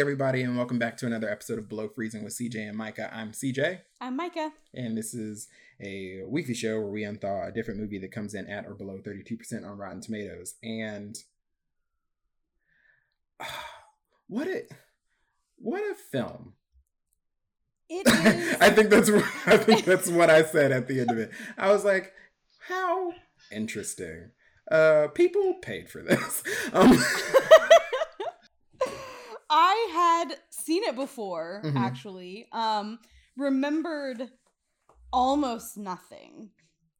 everybody, and welcome back to another episode of Below Freezing with CJ and Micah. I'm CJ, I'm Micah. and this is a weekly show where we unthaw a different movie that comes in at or below 32% on Rotten Tomatoes. And what a what a film! It is. I think that's what, I think that's what I said at the end of it. I was like, how interesting. Uh, people paid for this. Um, I had seen it before, Mhm. actually. Um, remembered almost nothing.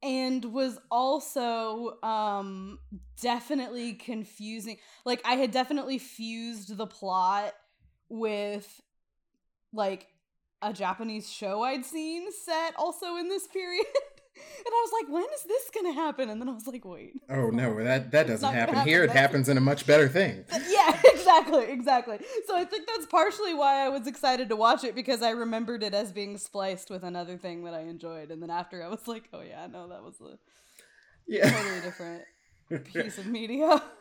And was also um definitely confusing. Like I had definitely fused the plot with like a Japanese show I'd seen set also in this period. and I was like, when is this gonna happen? And then I was like, wait. oh no, that that doesn't happen happen. here. It happens in a much better thing. yeah, exactly, exactly. So I think that's partially why I was excited to watch it because I remembered it as being spliced with another thing that I enjoyed, and then after I was like, oh yeah, no, that was a Yeah. totally different piece of media.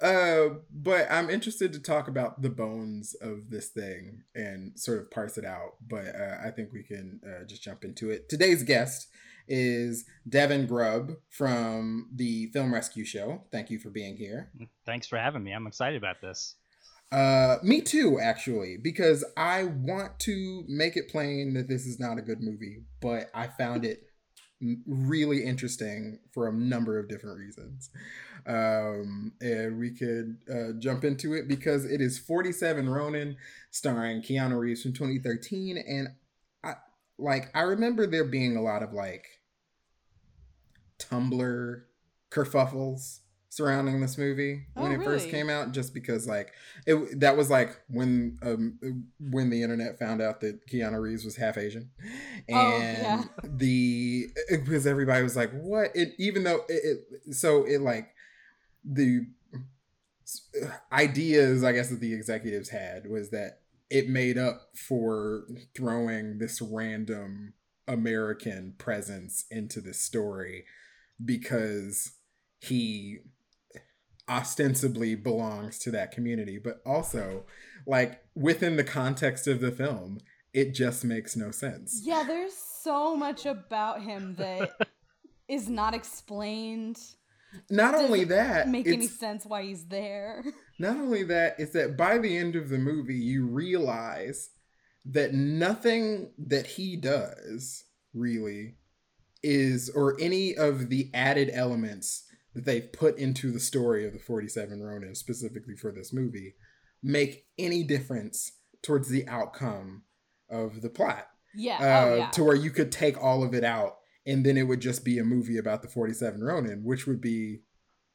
Uh, but I'm interested to talk about the bones of this thing and sort of parse it out. But uh, I think we can uh, just jump into it. Today's guest is Devin Grubb from the Film Rescue Show. Thank you for being here. Thanks for having me. I'm excited about this. Uh, me too, actually, because I want to make it plain that this is not a good movie, but I found it really interesting for a number of different reasons. Um, and we could uh, jump into it because it is 47 Ronin, starring Keanu Reeves from 2013, and like I remember there being a lot of like Tumblr kerfuffles surrounding this movie when Oh, it first came out just because like it that was like when um when the internet found out that Keanu Reeves was half Asian. And Oh, yeah. the because everybody was like what? It even though it, it so it like the ideas I guess that the executives had was that it made up for throwing this random American presence into the story because he ostensibly belongs to that community, but also like within the context of the film, it just makes no sense. Yeah, there's so much about him that is not explained. Not only Doesn't that, Make any sense why he's there? not only that, it's that by the end of the movie, you realize that nothing that he does really is, or any of the added elements that they've put into the story of the 47 Ronin, specifically for this movie, make any difference towards the outcome of the plot. Yeah. Uh, oh yeah. To where you could take all of it out and then it would just be a movie about the 47 Ronin, which would be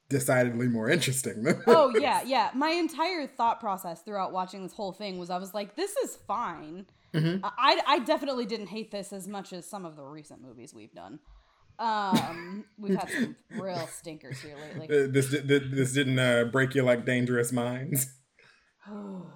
decidedly more interesting. oh this. yeah, yeah. My entire thought process throughout watching this whole thing was I was like, this is fine. Mhm. I I definitely didn't hate this as much as some of the recent movies we've done. Um, we've had some real stinkers here lately. Uh, this this didn't uh, break you like Dangerous Minds. oh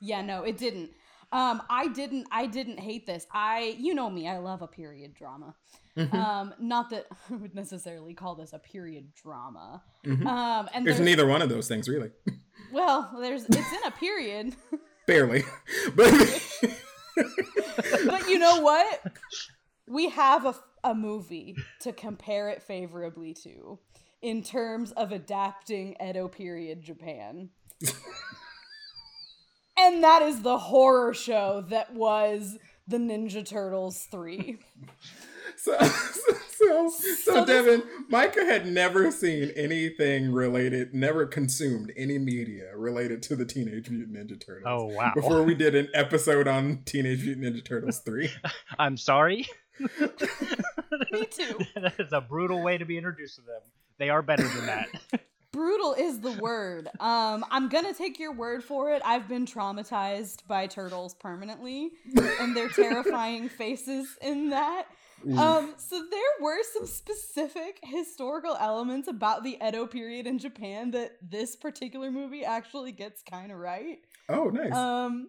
yeah, no, it didn't. Um, I didn't. I didn't hate this. I, you know me. I love a period drama. Mhm. Um, not that I would necessarily call this a period drama. Mhm. Um, and There's there's- neither one of those things really, Well, there's it's in a period. barely. But but you know what? We have a, a movie to compare it favorably to in terms of adapting Edo period Japan. And that is the horror show that was the Ninja Turtles 3. so, So, so, So this- Devin, Micah had never seen anything related, never consumed any media related to the Teenage Mutant Ninja Turtles. Oh wow. Before we did an episode on Teenage Mutant Ninja Turtles 3. I'm sorry. Me too. that is a brutal way to be introduced to them. They are better than that. Brutal is the word. Um, I'm gonna take your word for it. I've been traumatized by turtles permanently, and their terrifying faces in that. Um, so there were some specific historical elements about the Edo period in Japan that this particular movie actually gets kind of right. Oh, nice. Um,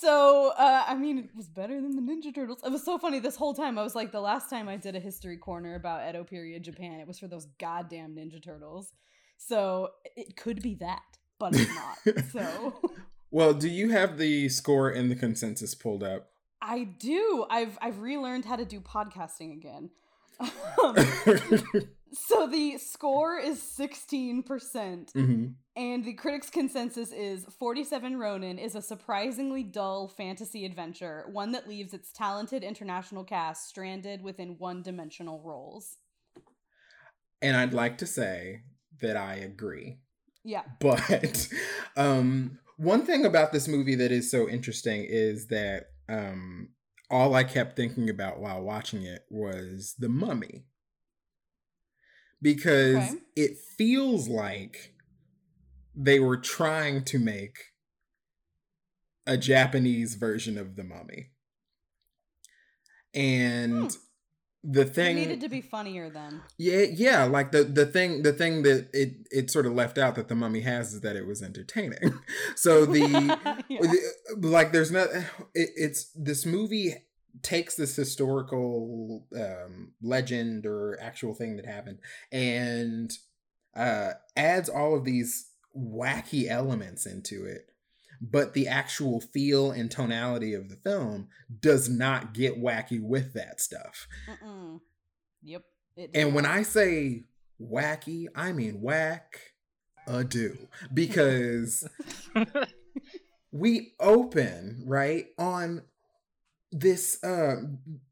so uh, I mean, it was better than the Ninja Turtles. It was so funny this whole time. I was like, the last time I did a history corner about Edo period Japan, it was for those goddamn Ninja Turtles. So it could be that, but it's not. so well, do you have the score and the consensus pulled up? I do. I've I've relearned how to do podcasting again. Um, so the score is sixteen percent. hmm And the critics' consensus is 47 Ronin is a surprisingly dull fantasy adventure, one that leaves its talented international cast stranded within one dimensional roles. And I'd like to say that I agree. Yeah. But um, one thing about this movie that is so interesting is that um, all I kept thinking about while watching it was the mummy. Because Okay. it feels like they were trying to make a Japanese version of the mummy. And the It thing needed to be funnier then. yeah, yeah. Like the the thing the thing that it it sort of left out that the mummy has is that it was entertaining. so the, Yeah. the- like there's not it, it's this movie takes this historical um legend or actual thing that happened and uh adds all of these wacky elements into it but the actual feel and tonality of the film does not get wacky with that stuff Mm-mm. Yep. And when. I say wacky, I mean whack a do because we open right on this uh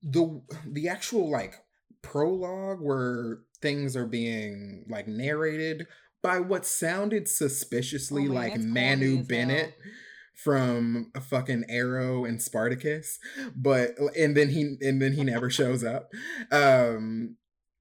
the the actual like prologue where things are being like narrated by what sounded suspiciously Oh man, like Manu Bennett hell. From a fucking Arrow and Spartacus, but and then he and then he never shows up. Um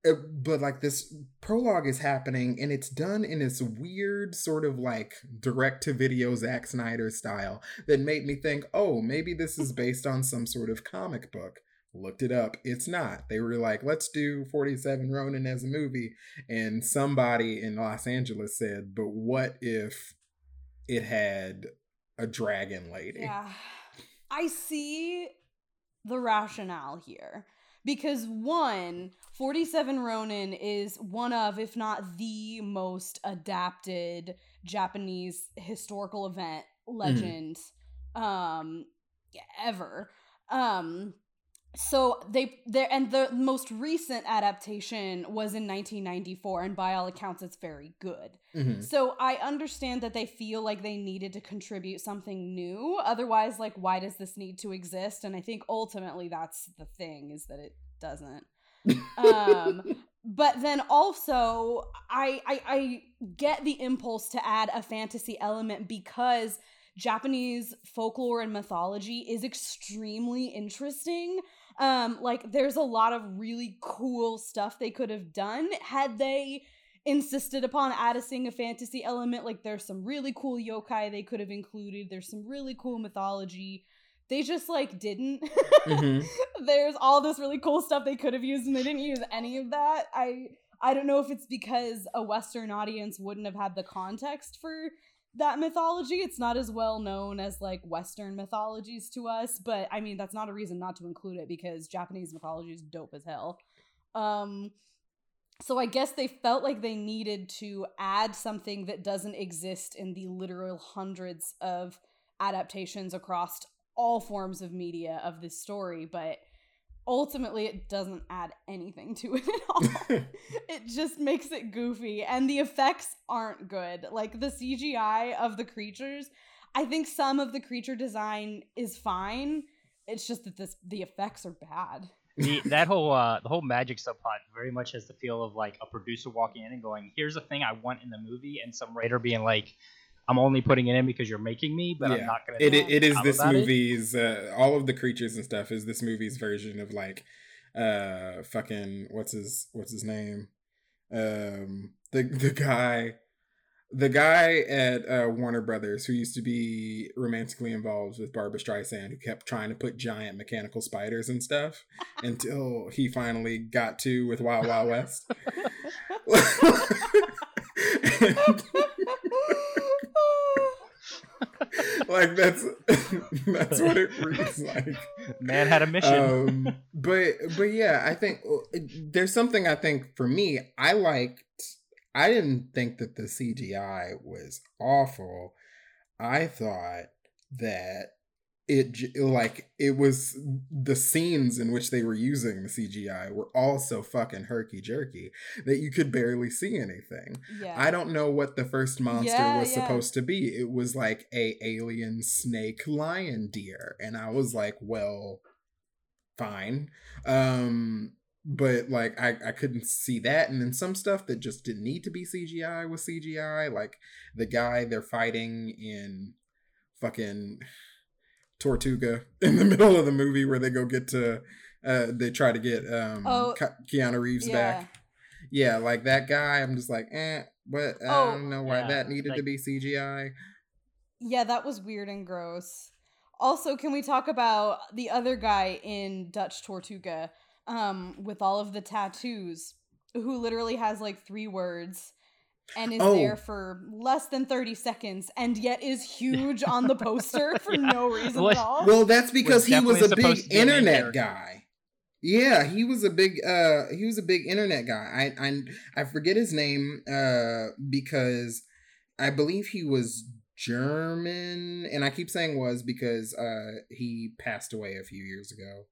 uh, but like this prologue is happening and it's done in this weird sort of like direct to video Zack Snyder style that made me think, oh, maybe this is based on some sort of comic book. Looked it up. It's not. They were like, let's do 47 Ronin as a movie. And somebody in Los Angeles said, but what if it had a dragon lady? Yeah. I see the rationale here. Because one, 47 Ronin is one of, if not the most adapted Japanese historical event legend um ever. Um so they there and the most recent adaptation was in 1994 and by all accounts it's very good. Mhm. So I understand that they feel like they needed to contribute something new. Otherwise, like, why does this need to exist? And I think ultimately that's the thing is that it doesn't. um, but then also, I, I I get the impulse to add a fantasy element because Japanese folklore and mythology is extremely interesting. Um, like there's a lot of really cool stuff they could have done had they insisted upon adding a fantasy element. Like there's some really cool yokai they could have included. There's some really cool mythology. They just like didn't. Mhm. There's all this really cool stuff they could have used and they didn't use any of that. I I don't know if it's because a Western audience wouldn't have had the context for that mythology. It's not as well known as like Western mythologies to us, but I mean that's not a reason not to include it because Japanese mythology is dope as hell. Um so I guess they felt like they needed to add something that doesn't exist in the literal hundreds of adaptations across all forms of media of this story, but ultimately it doesn't add anything to it at all. it just makes it goofy and the effects aren't good. Like the CGI of the creatures, I think some of the creature design is fine. It's just that this the effects are bad. the, that whole uh, the whole magic subplot very much has the feel of like a producer walking in and going, "Here's a thing I want in the movie," and some writer being like, "I'm only putting it in because you're making me, but I'm not gonna." It, it, it is anything this movie's uh, all of the creatures and stuff is this movie's version of like uh fucking what's his what's his name um the the guy the guy at uh, Warner Brothers who used to be romantically involved with Barbra Streisand who kept trying to put giant mechanical spiders and stuff until he finally got to with Wild Wild West. And- like that's that's what it reads like. Man had a mission. Um, but but yeah, I think uh, there's something I think for me I liked. I didn't think that the CGI was awful. I thought that it like it was the scenes in which they were using the CGI were all so fucking herky jerky that you could barely see anything. yeah. I don't know what the first monster Yeah, was yeah. supposed to be. It was like a alien snake lion deer and I was like, well, fine. Um but like I I couldn't see that and then some stuff that just didn't need to be CGI was CGI like the guy they're fighting in fucking Tortuga in the middle of the movie where they go get to uh they try to get um Oh, Keanu Reeves yeah. back. Yeah, like that guy, I'm just like, eh, but I Oh, don't know why yeah, that needed to be CGI. Yeah, that was weird and gross. Also, can we talk about the other guy in Dutch Tortuga um, with all of the tattoos, who literally has like three words and is Oh. there for less than 30 seconds and yet is huge on the poster for no reason Well, at all? Well, that's because he was a big to be a main internet guy. Yeah, he was a big uh he was a big internet guy. I I I forget his name uh because I believe he was German and I keep saying was because uh he passed away a few years ago.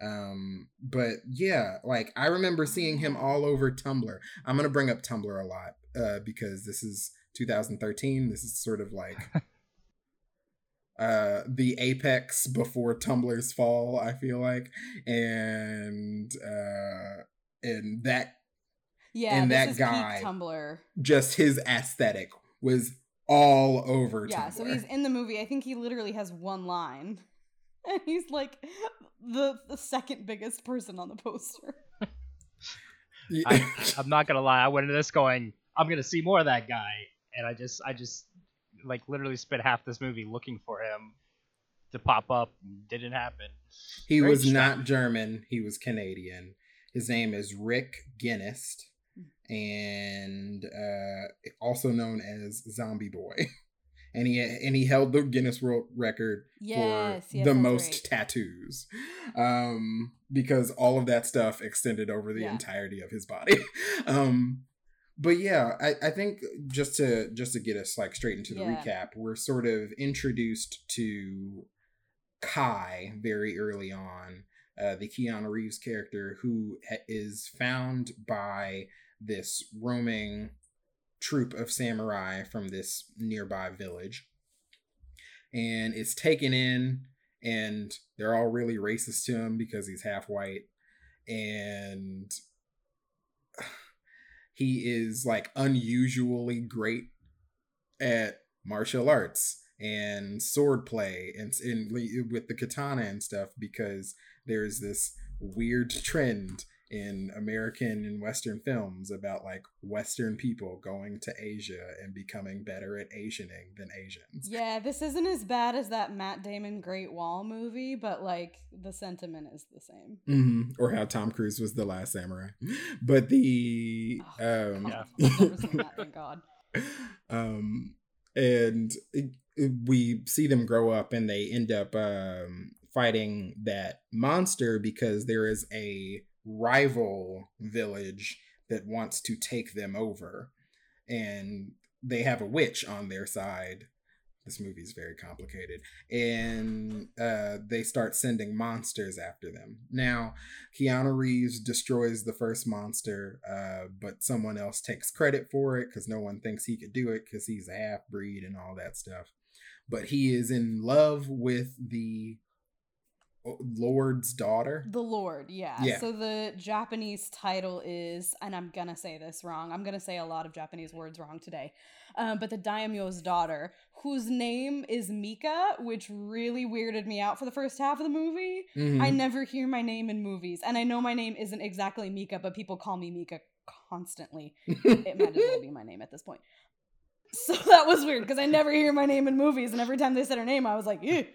Um but yeah, like I remember seeing him all over Tumblr. I'm going to bring up Tumblr a lot uh because this is 2013. This is sort of like uh the apex before Tumblr's fall, I feel like. And uh and that yeah, and this that is guy- peak Tumblr. just his aesthetic was all over Yeah, Tumblr. so he's in the movie. I think he literally has one line. And he's like the, the second biggest person on the poster. I, I'm not gonna lie. I went into this going, I'm gonna see more of that guy, and I just, I just, like, literally spent half this movie looking for him to pop up. Didn't happen. he very was distracting. not German, he was Canadian. His name is Rick Genest and uh also known as Zombie Boy. And he and he held the Guinness World Record Yes, for yes, the most right. tattoos um because all of that stuff extended over the Yeah. entirety of his body um but yeah I, I think just to just to get us like straight into the Yeah. recap we're sort of introduced to kai very early on uh, the keanu reeves character who ha- is found by this roaming troop of samurai from this nearby village and it's taken in and they're all really racist to him because he's half white and he is like unusually great at martial arts and sword play and, and with the katana and stuff because there's this weird trend in American and Western films about like Western people going to Asia and becoming better at Asianing than Asians. Yeah, this isn't as bad as that Matt Damon Great Wall movie, but like the sentiment is the same. hmm Or how Tom Cruise was the last samurai. But the Oh, um God, I've never seen that, thank God. um and it- it- we see them grow up and they end up um fighting that monster because there is a rival village that wants to take them over. And they have a witch on their side. This movie is very complicated. And uh, they start sending monsters after them. Now keanu reeves destroys the first monster uh, but someone else takes credit for it because no one thinks he could do it because he's a half breed and all that stuff. But he is in love with the Lord's daughter. The Lord, yeah. Yeah. So the Japanese title is, and I'm gonna say this wrong. I'm gonna say a lot of Japanese words wrong today. Um, but the daimyo's daughter, whose name is Mika, which really weirded me out for the first half of the movie. Mhm. I never hear my name in movies, and I know my name isn't exactly Mika, but people call me Mika constantly. it might as well be my name at this point. So that was weird because I never hear my name in movies, and every time they said her name, I was like, Ew.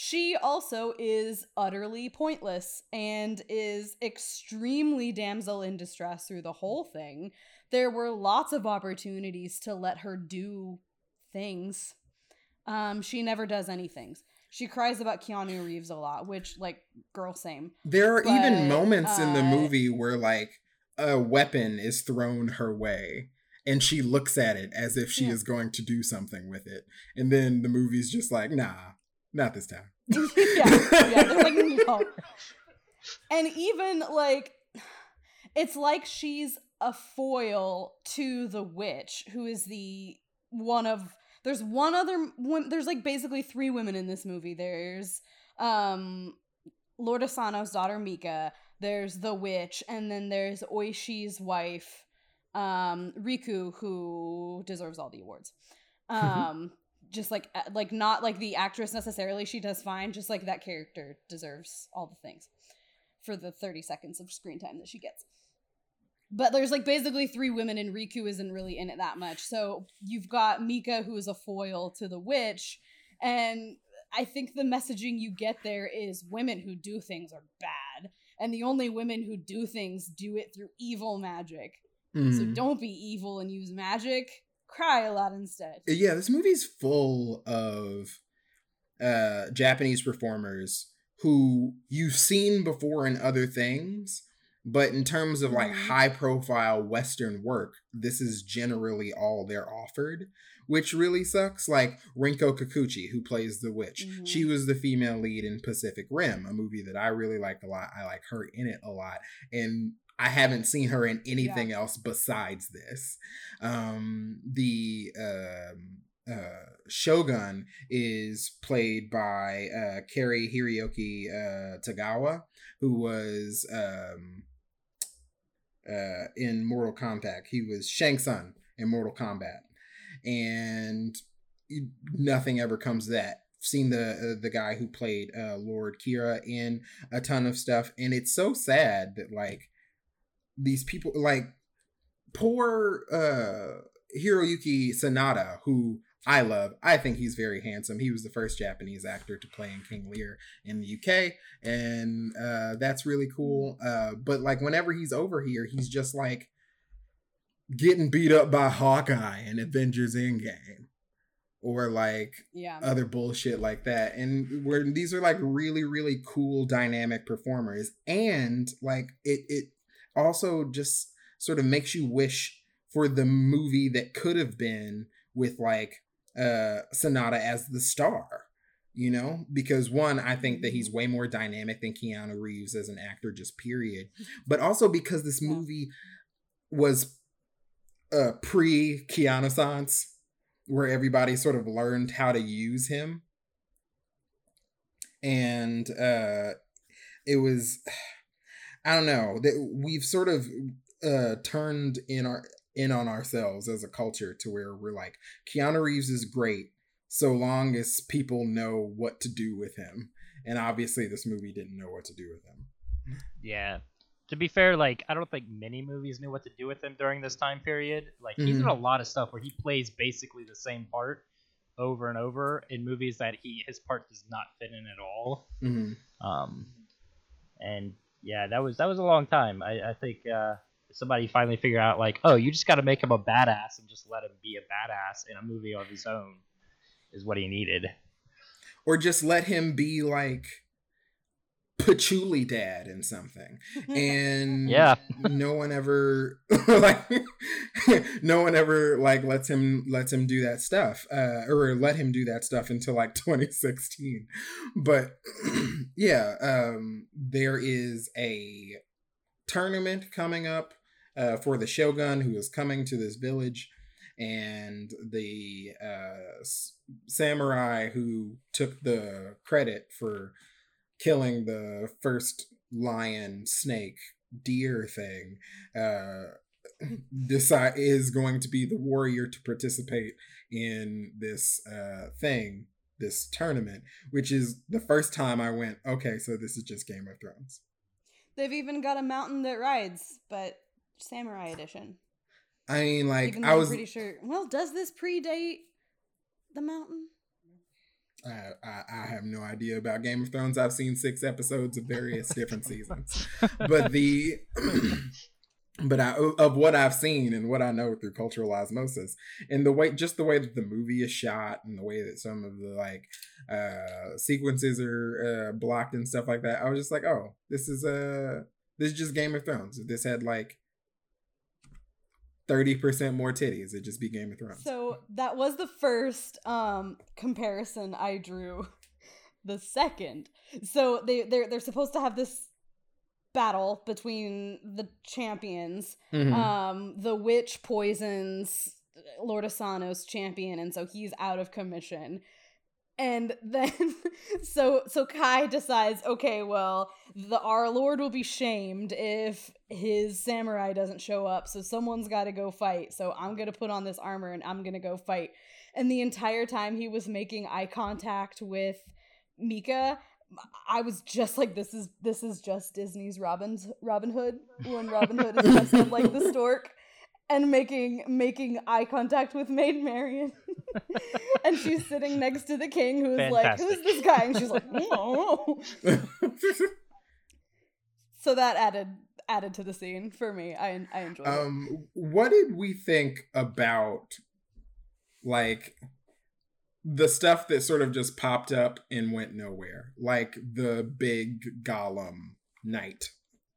She also is utterly pointless and is extremely damsel in distress through the whole thing. There were lots of opportunities to let her do things. Um, she never does anything. She cries about Keanu Reeves a lot, which, like, girl, same. There are But, even moments in the uh, movie where like a weapon is thrown her way and she looks at it as if she Yeah. is going to do something with it. And then the movie's just like, nah, not this time. yeah, yeah, they're like, no. And even like, it's like she's a foil to the witch, who is the one of. There's one other. There's like basically three women in this movie. There's um, Lord Asano's daughter Mika. There's the witch, and then there's Oishi's wife, um, Riku, who deserves all the awards. Um, just like like not like the actress necessarily she does fine just like that character deserves all the things for the 30 seconds of screen time that she gets. But there's like basically three women and riku isn't really in it that much. So you've got mika who is a foil to the witch and i think the messaging you get there is women who do things are bad and the only women who do things do it through evil magic. So Mhm. don't be evil and use magic cry a lot instead yeah, this movie's full of uh Japanese performers who you've seen before in other things, but in terms of like Mhm. high profile western work, this is generally all they're offered, which really sucks. Like Rinko Kikuchi who plays the witch. Mhm. She was the female lead in Pacific Rim, a movie that I really liked a lot. I like her in it a lot. And I haven't seen her in anything else besides this. Um, the um, uh, Shogun is played by uh, Cary Hiroyuki uh, Tagawa, who was um, uh, in Mortal Kombat. He was Shang Tsung in Mortal Kombat, and nothing ever comes that. Seen the uh, the guy who played uh, Lord Kira in a ton of stuff, and it's so sad that like these people like poor uh Hiroyuki Sanada, who I love. I think he's very handsome. He was the first Japanese actor to play in King Lear in the UK, and uh, that's really cool. Uh, but like whenever he's over here, he's just like getting beat up by Hawkeye in Avengers Endgame, or like yeah other bullshit like that. And where these are like really, really cool dynamic performers. And like it it also just sort of makes you wish for the movie that could have been with like uh Sanada as the star. You know, because one, I think that he's way more dynamic than Keanu Reeves as an actor, just period. But also because this movie was uh pre Keanussance, where everybody sort of learned how to use him. And uh it was I don't know, that we've sort of uh turned in our in on ourselves as a culture to where we're like Keanu Reeves is great so long as people know what to do with him. And obviously this movie didn't know what to do with him. Yeah. To be fair, like I don't think many movies knew what to do with him during this time period. Like he's in a lot of stuff where he plays basically the same part over and over in movies that he his part does not fit in at all. Mhm. Um, and yeah, that was that was a long time. I, I think uh, somebody finally figured out like, oh, you just got to make him a badass and just let him be a badass in a movie of his own, is what he needed. Or just let him be like patchouli dad in something. And Yeah. no one ever like no one ever like lets him lets him do that stuff uh or let him do that stuff until like 2016 but yeah um there is a tournament coming up uh for the shogun who is coming to this village and the uh s- samurai who took the credit for killing the first lion, snake, deer thing, uh, decide is going to be the warrior to participate in this uh, thing, this tournament, which is the first time I went, okay, so this is just Game of Thrones. They've even got a mountain that rides, but samurai edition. I mean, like I was, pretty sure. Well, does this predate the mountain? I, I, have no idea about Game of Thrones. I've seen six episodes of various different seasons, but the but I, of what I've seen and what I know through cultural osmosis, and the way just the way that the movie is shot and the way that some of the like uh sequences are uh, blocked and stuff like that, I was just like, oh, this is uh this is just Game of Thrones. If this had like thirty percent more titties, it'd just be Game of Thrones. So that was the first um comparison I drew. The second, so they they're they're supposed to have this battle between the champions. Mhm. Um, the witch poisons Lord Asano's champion, and so he's out of commission. And then, so so Kai decides, okay, well, the our Lord will be shamed if his samurai doesn't show up. So someone's got to go fight. So I'm gonna put on this armor and I'm gonna go fight. And the entire time he was making eye contact with Mika, I was just like, this is this is just Disney's Robin's Robin Hood when Robin Hood is dressed up like the stork and making making eye contact with Maid Marian. and she's sitting next to the king who's like, Who's this guy? And she's like, No. So that added added to the scene for me. I I enjoyed it. um, what did we think about like the stuff that sort of just popped up and went nowhere, like the big golem knight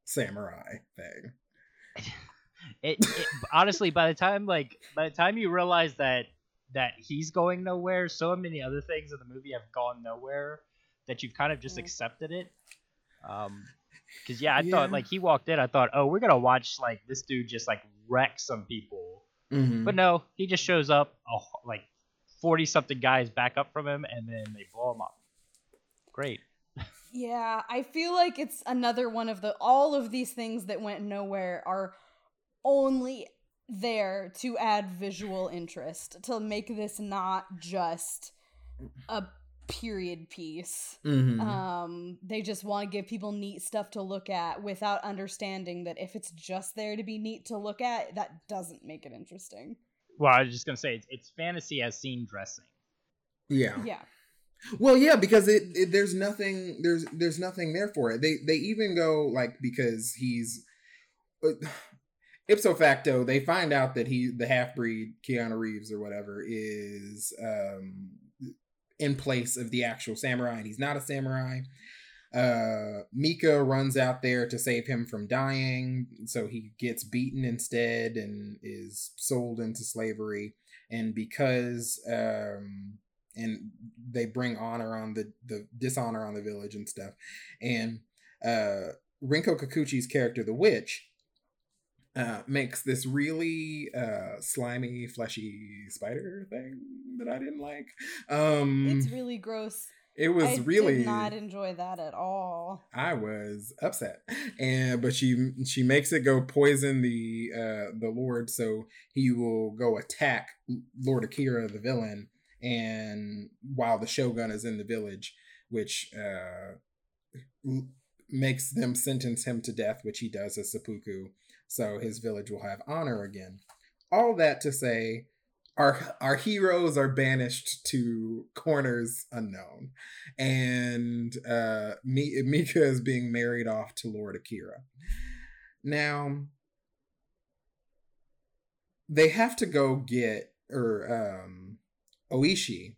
samurai thing? it, it honestly by the time like by the time you realize that that he's going nowhere so many other things in the movie have gone nowhere that you've kind of just Yeah. accepted it um because yeah i Yeah. thought like he walked in i thought oh we're gonna watch like this dude just like wreck some people Mm-hmm. but no he just shows up oh, like 40 something guys back up from him and then they blow him up great Yeah, I feel like it's another one of the all of these things that went nowhere are only there to add visual interest to make this not just a period piece. Mm-hmm. Um they just want to give people neat stuff to look at without understanding that if it's just there to be neat to look at, that doesn't make it interesting. well i was just gonna say it's, it's fantasy as scene dressing yeah. Yeah. Well, yeah, because it, it there's nothing there's there's nothing there for it. They they even go like because he's uh, ipso facto they find out that he the half breed Keanu Reeves or whatever is um in place of the actual samurai and he's not a samurai. Uh Mika runs out there to save him from dying, so he gets beaten instead and is sold into slavery. And because um and they bring honor on the the dishonor on the village and stuff. And uh Rinko Kikuchi's character, the witch, uh, makes this really uh slimy, fleshy spider thing that I didn't like. Um It's really gross. it was really I really did not enjoy that at all. I was upset, and but she she makes it go poison the uh the Lord, so he will go attack Lord Akira, the villain, and while the Shogun is in the village, which uh makes them sentence him to death, which he does as seppuku, so his village will have honor again. All that to say. Our, our heroes are banished to corners unknown and uh Mi- Mika is being married off to Lord Akira. Now they have to go get or um Oishi,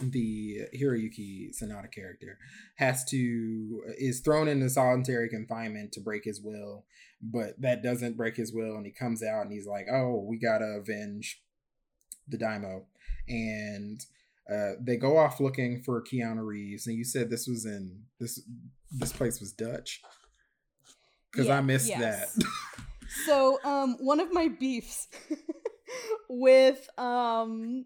the Hiroyuki Sanada character, has to is thrown into solitary confinement to break his will, but that doesn't break his will, and he comes out and he's like, "Oh, we gotta avenge the Daimyo," and uh, they go off looking for Keanu Reeves, and you said this was in this this place was Dutch because I missed yes. that. So, um, one of my beefs with um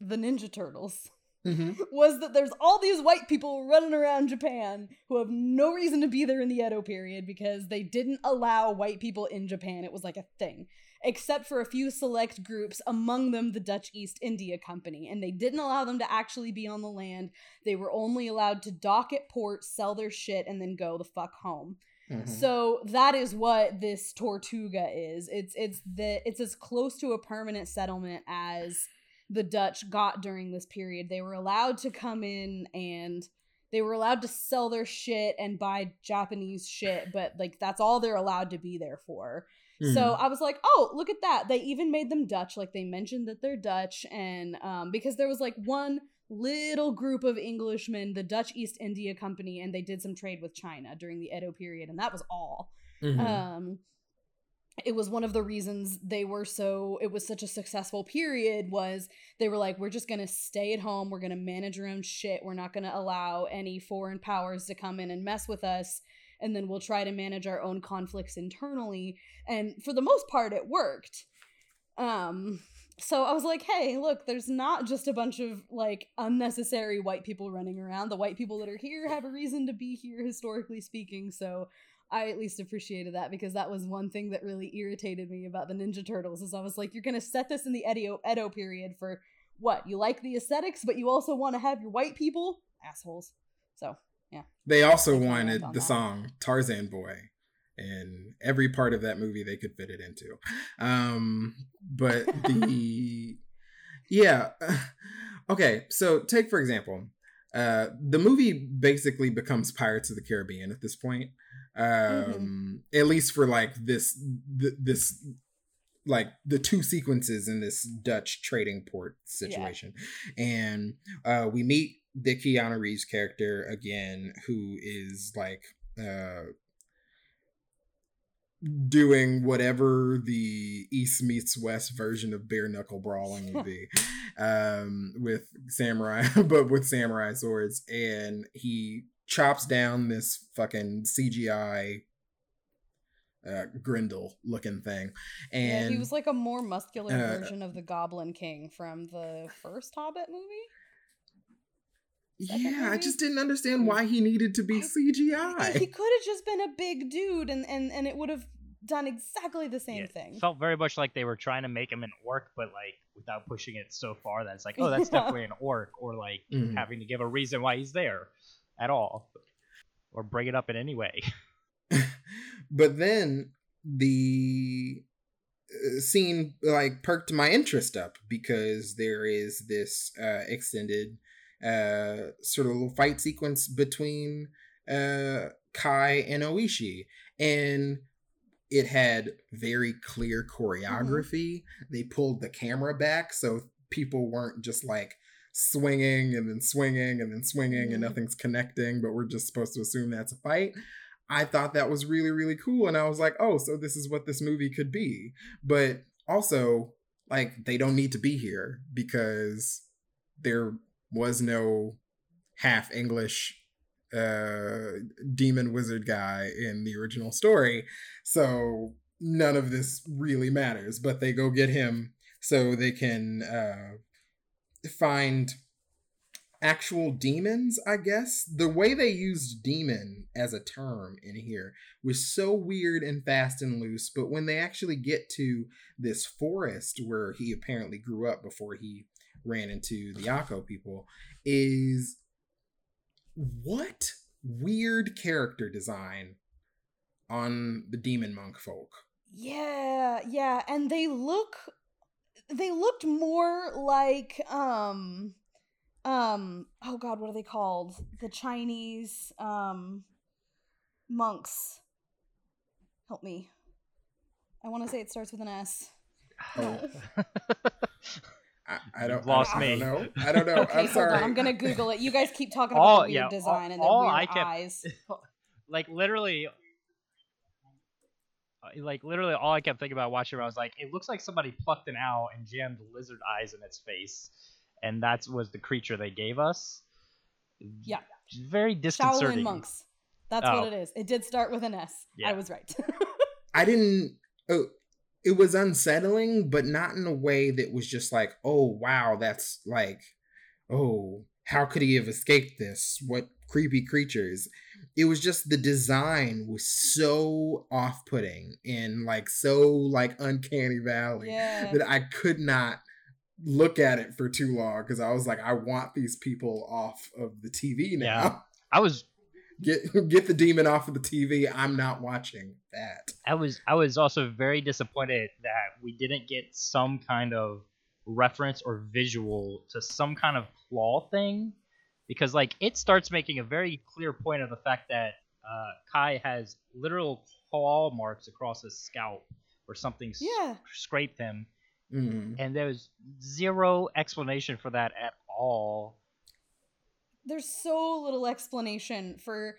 the Ninja Turtles Mhm. was that there's all these white people running around Japan who have no reason to be there in the Edo period because they didn't allow white people in Japan. It was like a thing. Except for a few select groups, among them the Dutch East India Company, and they didn't allow them to actually be on the land. They were only allowed to dock at port, sell their shit, and then go the fuck home. Mhm. So that is what this Tortuga is. It's it's the it's as close to a permanent settlement as the Dutch got during this period. They were allowed to come in and they were allowed to sell their shit and buy Japanese shit, but like that's all they're allowed to be there for. So I was like, oh, look at that. They even made them Dutch. Like they mentioned that they're Dutch. And um, because there was like one little group of Englishmen, the Dutch East India Company, and they did some trade with China during the Edo period. And that was all. Mhm. Um, it was one of the reasons they were so it was such a successful period was they were like we're just gonna stay at home. We're gonna manage our own shit. We're not gonna allow any foreign powers to come in and mess with us. And then we'll try to manage our own conflicts internally. And for the most part it worked. Um so i was like hey look there's not just a bunch of like unnecessary white people running around. The white people that are here have a reason to be here historically speaking. So I at least appreciated that because that was one thing that really irritated me about the Ninja Turtles is I was like, you're gonna set this in the Edo Edo period for what? You like the aesthetics, but you also want to have your white people assholes. So yeah, They also wanted the that. song Tarzan Boy and every part of that movie they could fit it into. Um, but the yeah, okay. So take for example, uh, the movie basically becomes Pirates of the Caribbean at this point. Um, at least for like this th- this like the two sequences in this Dutch trading port situation. And uh we meet the Keanu Reeves character again, who is like uh doing whatever the East meets West version of bare knuckle brawling would be. um with samurai but with samurai swords and he chops down this fucking CGI uh Grendel looking thing and yeah, he was like a more muscular uh, version of the Goblin King from the first Hobbit movie. second yeah, I just didn't understand why he needed to be CGI. He could have just been a big dude, and and and it would have done exactly the same Yeah, thing. Felt very much like they were trying to make him an orc, but like without pushing it so far that it's like, oh, that's Yeah. definitely an orc, or like Mhm. having to give a reason why he's there at all, or bring it up in any way. but then the uh, scene like perked my interest up because there is this uh extended uh sort of little fight sequence between uh kai and oishi. And it had very clear choreography. They pulled the camera back so people weren't just like swinging and then swinging and then swinging and Mhm. nothing's connecting but we're just supposed to assume that's a fight I thought that was really, really cool. And I was like, oh, so this is what this movie could be. But also, like, they don't need to be here because there was no half English uh demon wizard guy in the original story. So none of this really matters. But they go get him so they can uh find actual demons, I guess. The way they used demon as a term in here was so weird and fast and loose, but when they actually get to this forest where he apparently grew up before he ran into the Ako people, is what weird character design on the demon monk folk. Yeah, yeah, and they look they looked more like um um oh god, what are they called? The Chinese um monks. Help me. I want to say it starts with an S. Oh. I, I don't lost I, I me. don't know. I don't know. Okay, I'm sorry. on. I'm gonna Google it. You guys keep talking about All- the weird yeah, all- design and their all weird I kept- eyes. like literally like literally all I kept thinking about watching it, I was like, it looks like somebody plucked an owl and jammed lizard eyes in its face, and that was the creature they gave us. Yeah. very disconcerting. Shaolin monks. That's Oh. what it is. It did start with an S. I Yeah. was right. I didn't. Oh, it was unsettling, but not in a way that was just like, oh wow, that's like, oh, how could he have escaped this? What creepy creatures? It was just the design was so off-putting and like so like uncanny valley Yeah. that I could not look at it for too long because I was like, I want these people off of the TV now. Yeah. I was Get get the demon off of the TV. I'm not watching that. I was I was also very disappointed that we didn't get some kind of reference or visual to some kind of claw thing because like it starts making a very clear point of the fact that uh, Kai has literal claw marks across his scalp or something s- Yeah. scraped him Mm. and there's zero explanation for that at all. there's so little explanation for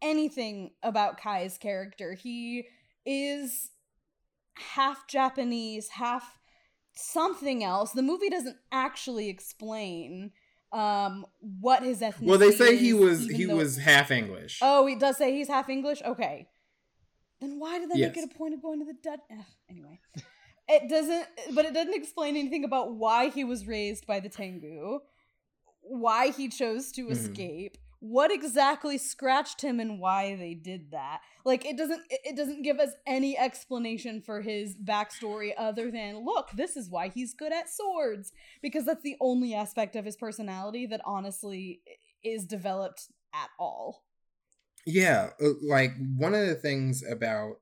anything about Kai's character. He is half Japanese, half something else. The movie doesn't actually explain um what his ethnicity Well, they say he was he though- was half English. Oh, he does say he's half English? Okay. Then why did they make it a point of going to the Dutch? Ugh, anyway. It doesn't, but it doesn't explain anything about why he was raised by the Tengu, why he chose to Mhm. escape, what exactly scratched him, and why they did that. Like it doesn't, it doesn't give us any explanation for his backstory other than look, this is why he's good at swords because that's the only aspect of his personality that honestly is developed at all. Yeah, uh, like one of the things about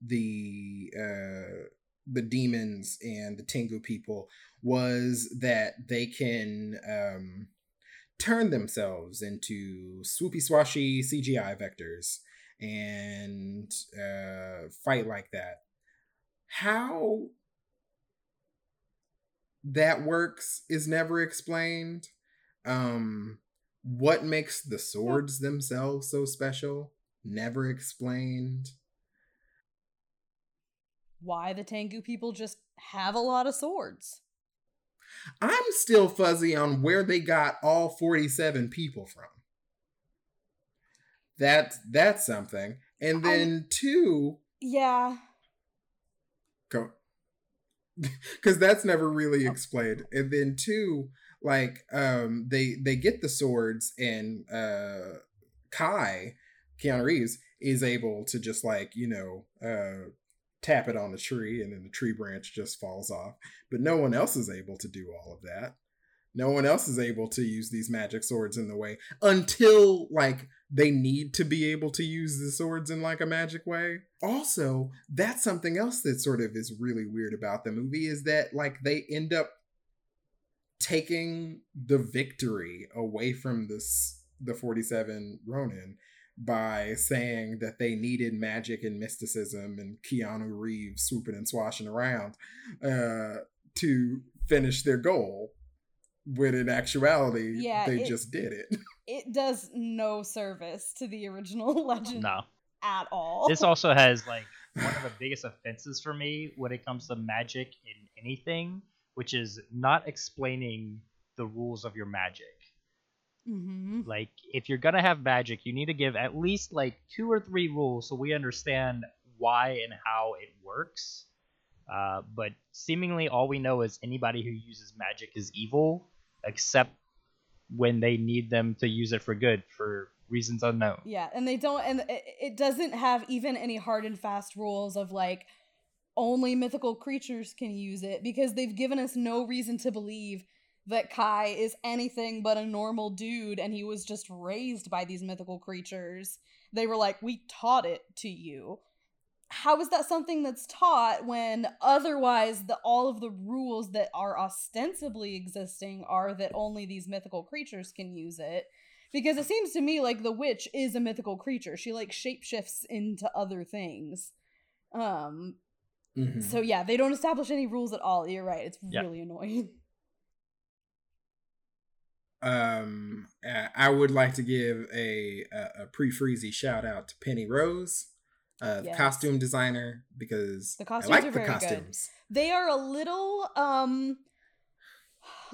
the uh the demons and the Tengu people was that they can um turn themselves into swoopy swashy CGI vectors and uh fight like that. How that works is never explained. Um what makes the swords themselves so special? Never explained. why the Tengu people just have a lot of swords. I'm still fuzzy on where they got all 47 people from. That that's something. And I- then two, Yeah. go because that's never really explained. And then two, like um they they get the swords and uh Kai, Keanu Reeves, is able to just like, you know, uh tap it on the tree and then the tree branch just falls off. But no one else is able to do all of that. No one else is able to use these magic swords in the way until like they need to be able to use the swords in like a magic way. Also, that's something else that sort of is really weird about the movie is that like they end up taking the victory away from this the 47 Ronin by saying that they needed magic and mysticism and Keanu Reeves swooping and swashing around uh, to finish their goal. When in actuality, Yeah, they it- just did it. It does no service to the original legend No. at all. This also has like one of the biggest offenses for me when it comes to magic in anything, which is not explaining the rules of your magic. Hmm Like, if you're gonna have magic, you need to give at least like two or three rules so we understand why and how it works. Uh, but seemingly, all we know is anybody who uses magic is evil, except when they need them to use it for good for reasons unknown. Yeah, and they don't, and it doesn't have even any hard and fast rules of like only mythical creatures can use it because they've given us no reason to believe that Kai is anything but a normal dude and he was just raised by these mythical creatures. They were like, we taught it to you. How is that something that's taught when otherwise the all of the rules that are ostensibly existing are that only these mythical creatures can use it? Because it seems to me like the witch is a mythical creature. She like shapeshifts into other things. Um Mhm. so yeah, they don't establish any rules at all. You're right. It's Yeah. really annoying. um i would like to give a a, a pre-freezy shout out to penny rose uh the costume designer because The costumes i like are the very good. They are a little um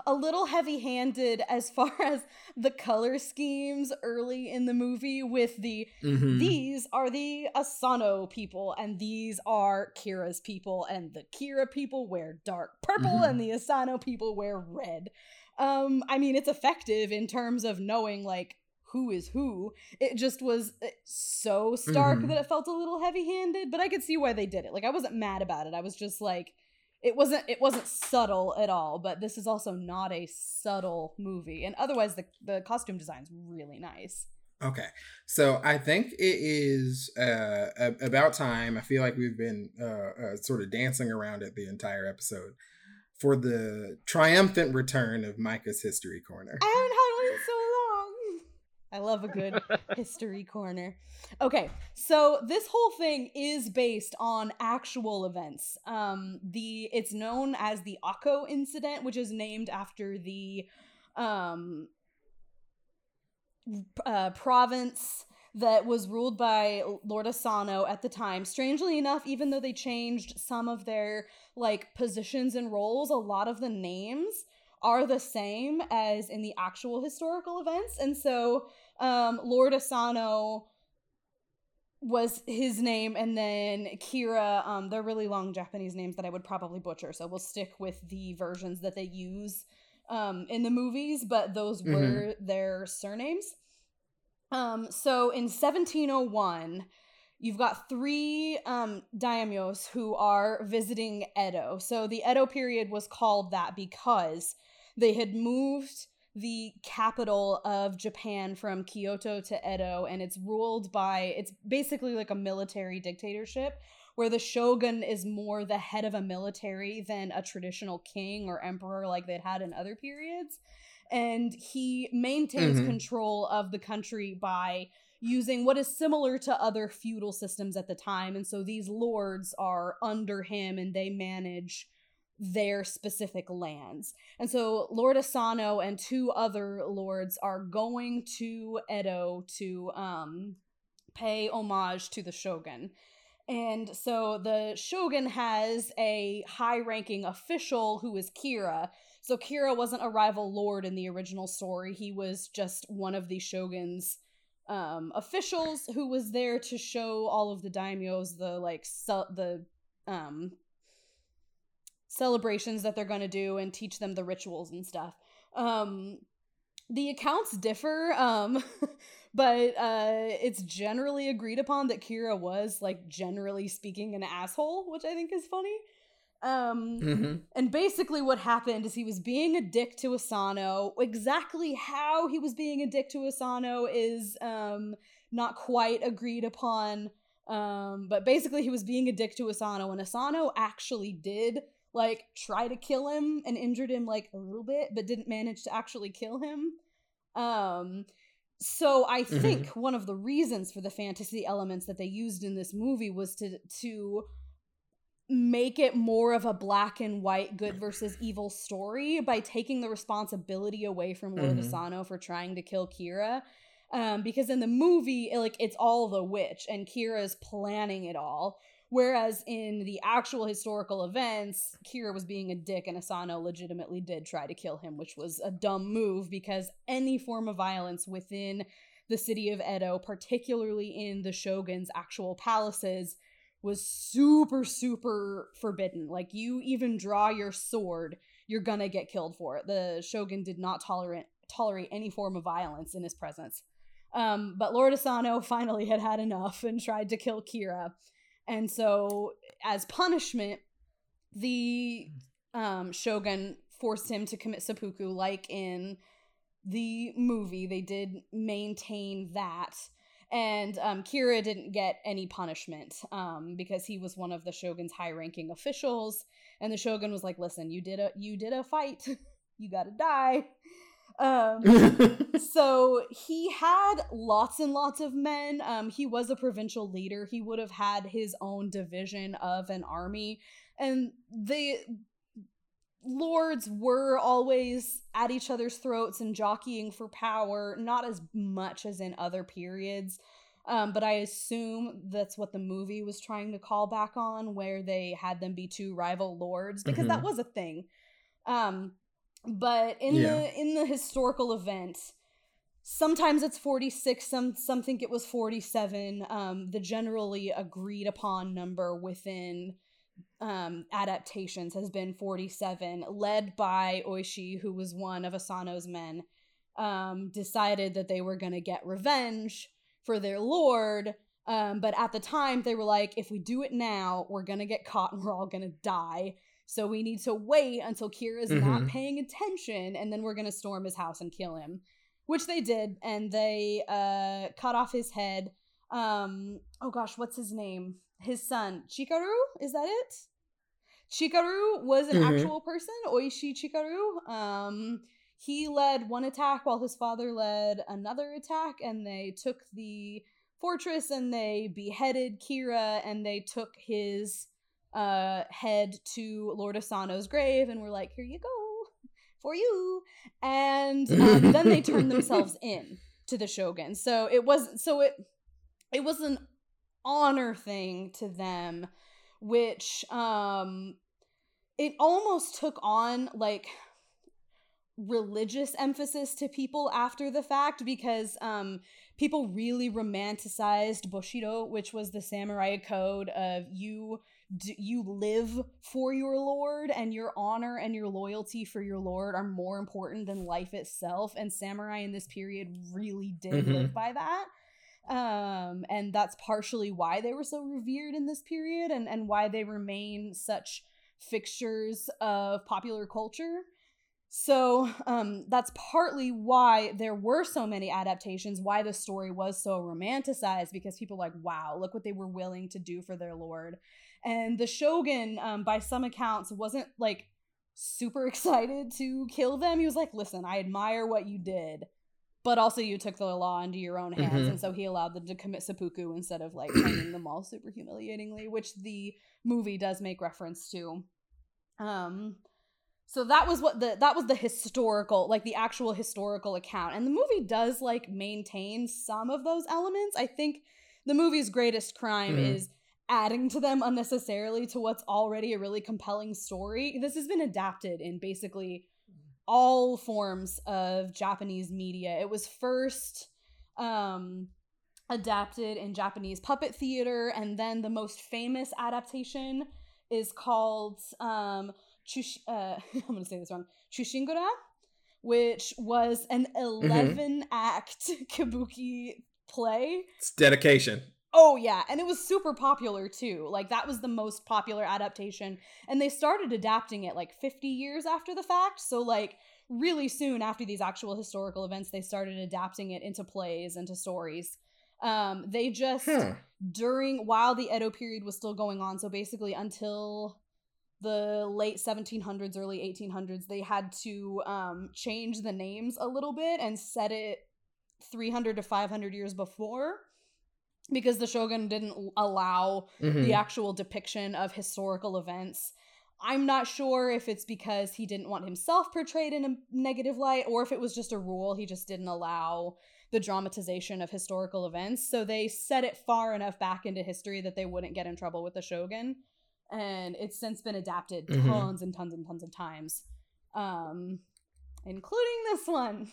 a little heavy handed as far as the color schemes early in the movie with the Mhm. these are the Asano people and these are Kira's people and the Kira people wear dark purple Mhm. and the Asano people wear red. Um I mean it's effective in terms of knowing like who is who. It just was uh, so stark Mhm. that it felt a little heavy-handed, but I could see why they did it. Like I wasn't mad about it. I was just like it wasn't it wasn't subtle at all, but this is also not a subtle movie. And otherwise the the costume design's really nice. Okay, so I think it is uh, about time. I feel like we've been uh, uh, sort of dancing around it the entire episode for the triumphant return of Micah's History Corner. I haven't had one in so long. I love a good history corner. Okay, so this whole thing is based on actual events. Um, the it's known as the Ako incident, which is named after the um uh, province that was ruled by Lord Asano at the time. Strangely enough, even though they changed some of their like positions and roles, a lot of the names are the same as in the actual historical events. And so um Lord Asano was his name and then Kira um they're really long Japanese names that I would probably butcher so we'll stick with the versions that they use um in the movies but those Mhm. were their surnames um so in 1701 you've got three um daimyos who are visiting Edo so the Edo period was called that because they had moved the capital of Japan from Kyoto to Edo, and it's ruled by it's basically like a military dictatorship where the shogun is more the head of a military than a traditional king or emperor like they'd had in other periods. And he maintains Mhm. control of the country by using what is similar to other feudal systems at the time. And so these lords are under him and they manage their specific lands. And so Lord Asano and two other lords are going to Edo to um pay homage to the shogun. And so the shogun has a high-ranking official who is Kira. So Kira wasn't a rival lord in the original story. He was just one of the shogun's um officials who was there to show all of the daimyos the like su- the um celebrations that they're going to do and teach them the rituals and stuff. Um the accounts differ um but uh it's generally agreed upon that Kira was like generally speaking an asshole, which I think is funny. Um hmm and basically, what happened is he was being a dick to Asano. Exactly how he was being a dick to Asano is um, not quite agreed upon. Um, but basically, he was being a dick to Asano, and Asano actually did like try to kill him and injured him like a little bit, but didn't manage to actually kill him. Um, so I Mhm. think one of the reasons for the fantasy elements that they used in this movie was to to make it more of a black and white good versus evil story by taking the responsibility away from Lord Mhm. Asano for trying to kill Kira. Um, because in the movie, it- like it's all the witch and Kira's planning it all. Whereas in the actual historical events, Kira was being a dick and Asano legitimately did try to kill him, which was a dumb move because any form of violence within the city of Edo, particularly in the shogun's actual palaces, was super, super forbidden. Like, you even draw your sword, you're gonna get killed for it. The shogun did not tolerate tolerate any form of violence in his presence. Um, but Lord Asano finally had had enough and tried to kill Kira. And so, as punishment, the um, shogun forced him to commit seppuku, like in the movie. They did maintain that. And um, Kira didn't get any punishment um, because he was one of the shogun's high-ranking officials. And the shogun was like, "Listen, you did a you did a fight. you got to die." Um, so he had lots and lots of men. Um, he was a provincial leader. He would have had his own division of an army, and the lords were always at each other's throats and jockeying for power. Not as much as in other periods. Um, but I assume that's what the movie was trying to call back on, where they had them be two rival lords, because that Mhm. was a thing. Um, but in Yeah. the in the historical event sometimes it's 46 some some think it was 47 um the generally agreed upon number within um adaptations has been 47 led by oishi who was one of asano's men um decided that they were going to get revenge for their lord um but at the time they were like if we do it now we're going to get caught and we're all going to die so we need to wait until Kira's not Mhm. paying attention, and then we're gonna storm his house and kill him. Which they did, and they uh cut off his head. Um oh gosh, what's his name? His son, Chikaru? Is that it? Chikaru was an Mhm. actual person, Oishi Chikaru. Um he led one attack while his father led another attack, and they took the fortress and they beheaded Kira and they took his uh head to Lord Asano's grave and were like, "Here you go, for you." And um, then they turned themselves in to the shogun. So it wasn't, so it it was an honor thing to them, which um it almost took on like religious emphasis to people after the fact because um people really romanticized bushido which was the samurai code of you you live for your lord and your honor and your loyalty for your lord are more important than life itself and samurai in this period really did Mhm. live by that um and that's partially why they were so revered in this period and and why they remain such fixtures of popular culture so um, that's partly why there were so many adaptations, why the story was so romanticized, because people like, wow, look what they were willing to do for their lord. And the shogun, um, by some accounts, wasn't like super excited to kill them. He was like, listen, I admire what you did, but also you took the law into your own hands. Mhm. And so he allowed them to commit seppuku instead of like hanging them all super humiliatingly, which the movie does make reference to. Um, so that was what the that was the historical like the actual historical account and the movie does like maintain some of those elements i think the movie's greatest crime Mhm. is adding to them unnecessarily to what's already a really compelling story this has been adapted in basically all forms of japanese media it was first um adapted in japanese puppet theater and then the most famous adaptation is called um Chush- uh, I'm gonna say this wrong. Chushingura, which was an 11 act kabuki play. It's dedication. Oh yeah, and it was super popular too. Like that was the most popular adaptation, and they started adapting it like 50 years after the fact. So like really soon after these actual historical events, they started adapting it into plays, and into stories. Um, they just Huh. during while the Edo period was still going on, so basically until the late 1700s, early 1800s, they had to um, change the names a little bit and set it 300 to 500 years before because the shogun didn't allow Mhm. the actual depiction of historical events. I'm not sure if it's because he didn't want himself portrayed in a negative light or if it was just a rule. He just didn't allow the dramatization of historical events. So they set it far enough back into history that they wouldn't get in trouble with the shogun. And it's since been adapted Mhm. tons and tons and tons of times, um, including this one.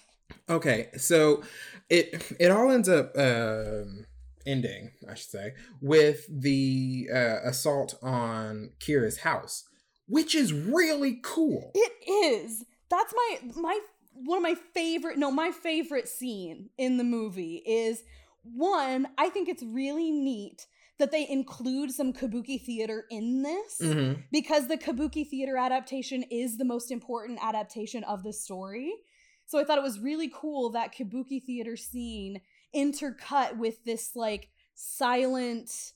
Okay, so it it all ends up um, ending, I should say, with the uh, assault on Kira's house, which is really cool. It is. That's my my one of my favorite no, my favorite scene in the movie is one, I think it's really neat that they include some kabuki theater in this Mhm. because the kabuki theater adaptation is the most important adaptation of the story. So I thought it was really cool that kabuki theater scene intercut with this like silent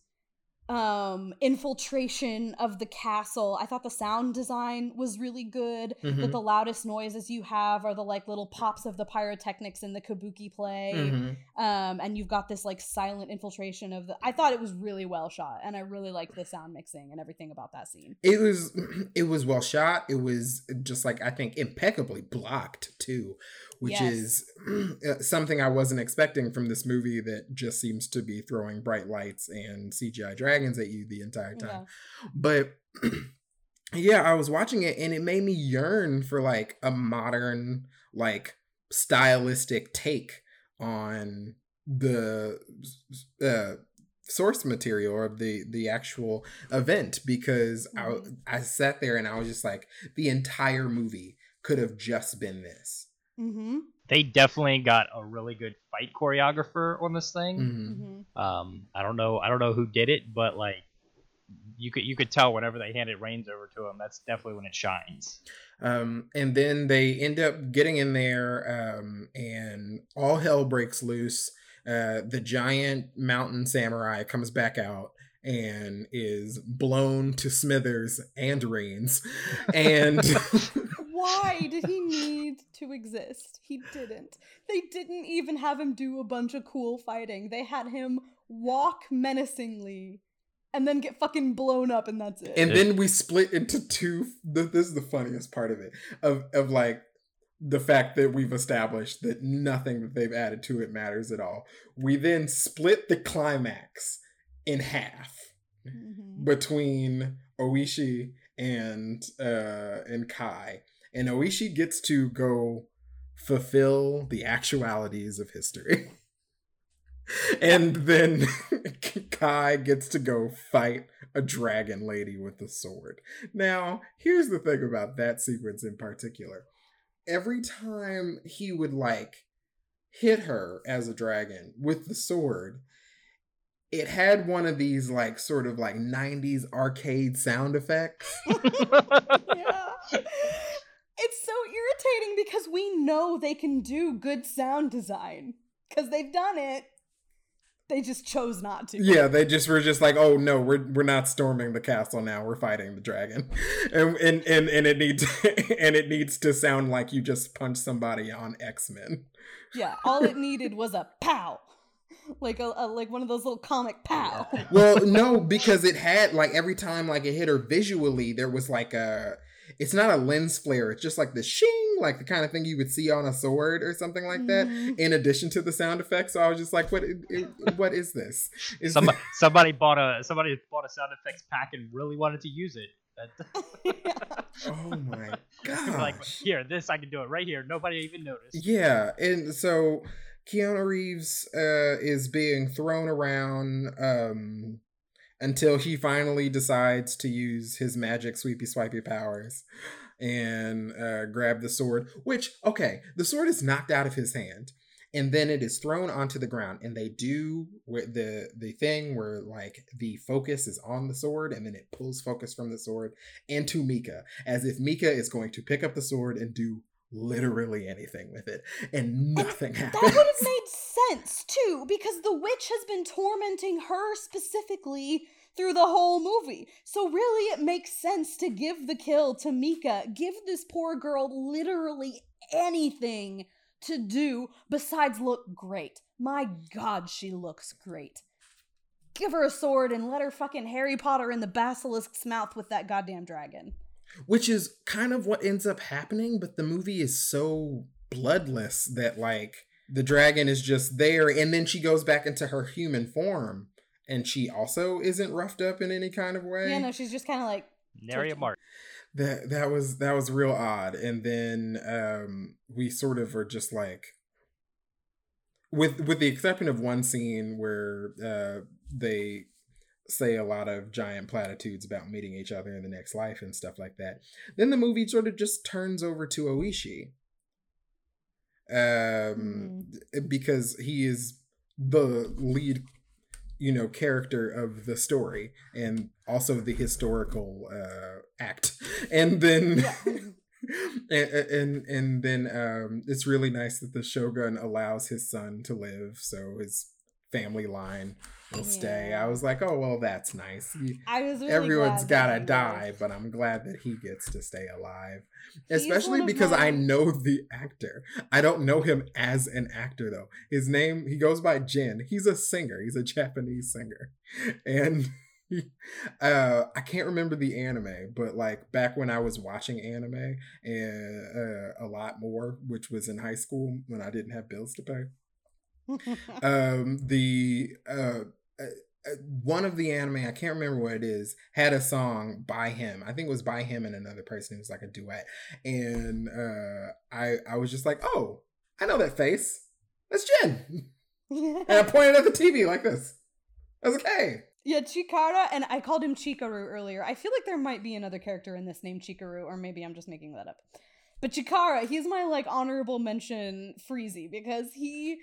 um infiltration of the castle. I thought the sound design was really good. That Mhm. the loudest noises you have are the like little pops of the pyrotechnics in the kabuki play Mhm. um and you've got this like silent infiltration of the i thought it was really well shot and i really liked the sound mixing and everything about that scene It was it was well shot. It was just like I think impeccably blocked too, which Yes. is uh, something I wasn't expecting from this movie that just seems to be throwing bright lights and CGI dragons at you the entire time. Yeah. But yeah, I was watching it and it made me yearn for like a modern, like stylistic take on the uh, source material of the the actual event because Mhm. I I sat there and I was just like the entire movie could have just been this. Mm-hmm. They definitely got a really good fight choreographer on this thing. Mhm. Mm-hmm. Um, I don't know, I don't know who did it, but like, you could you could tell whenever they handed reins over to him, that's definitely when it shines. Um, and then they end up getting in there, um, and all hell breaks loose. Uh, the giant mountain samurai comes back out and is blown to smithers and reins. And Why did he need to exist? He didn't. They didn't even have him do a bunch of cool fighting. They had him walk menacingly and then get fucking blown up, and that's it. and then we split into two. th- This is the funniest part of it of of like the fact that we've established that nothing that they've added to it matters at all. We then split the climax in half. Mhm. between Oishi and uh and Kai. And Oishi gets to go fulfill the actualities of history. and then Kai gets to go fight a dragon lady with a sword. Now, here's the thing about that sequence in particular. Every time he would like hit her as a dragon with the sword, it had one of these like sort of like 90s arcade sound effects. yeah. So irritating because we know they can do good sound design because they've done it. They just chose not to. Yeah, they just were just like, oh no, we're we're not storming the castle now. We're fighting the dragon, and and and, and it needs and it needs to sound like you just punched somebody on X Men. Yeah, all it needed was a pow. Like a, a like one of those little comic pow. Well, no, because it had like every time like it hit her visually, there was like a. It's not a lens flare. It's just like the shing, like the kind of thing you would see on a sword or something like that. Mhm. In addition to the sound effects, so I was just like, "What? What is this? Is Somebody, somebody bought a somebody bought a sound effects pack and really wanted to use it. Oh my god! like here, this I can do it right here. Nobody even noticed. Yeah, and so Keanu Reeves uh, is being thrown around um, until he finally decides to use his magic sweepy swipey powers and uh, grab the sword. Which, okay, the sword is knocked out of his hand. And then it is thrown onto the ground, and they do the the thing where like the focus is on the sword, and then it pulls focus from the sword into Mika, as if Mika is going to pick up the sword and do literally anything with it, and nothing That happens. would have made sense too, because the witch has been tormenting her specifically through the whole movie. So really, it makes sense to give the kill to Mika. Give this poor girl literally anything to do besides look great. My God, she looks great. Give her a sword and let her fucking Harry Potter in the basilisk's mouth with that goddamn dragon. Which is kind of what ends up happening, but the movie is so bloodless that like the dragon is just there, and then she goes back into her human form, and she also isn't roughed up in any kind of way. Yeah, no, she's just kind of like, Nary a mark. that that was that was real odd and then um we sort of are just like with with the exception of one scene where uh they say a lot of giant platitudes about meeting each other in the next life and stuff like that then the movie sort of just turns over to oishi um because he is the lead you know character of the story and also the historical uh act. And then and, and and then um it's really nice that the shogun allows his son to live so his family line will stay. I was like oh well that's nice. He- I was really everyone's gotta die was. but i'm glad that he gets to stay alive He's especially because i know the actor. I don't know him as an actor though. His name he goes by jin. He's a singer. He's a japanese singer. And uh i can't remember the anime but like back when i was watching anime and uh, a lot more which was in high school when i didn't have bills to pay um the uh uh, uh, one of the anime, I can't remember what it is, had a song by him. I think it was by him and another person. It was like a duet. And uh, I I was just like, oh, I know that face. That's Jin. and I pointed at the TV like this. I was like, hey. Yeah, Chikara, and I called him Chikaru earlier. I feel like there might be another character in this named Chikaru, or maybe I'm just making that up. But Chikara, he's my like honorable mention Freezy because he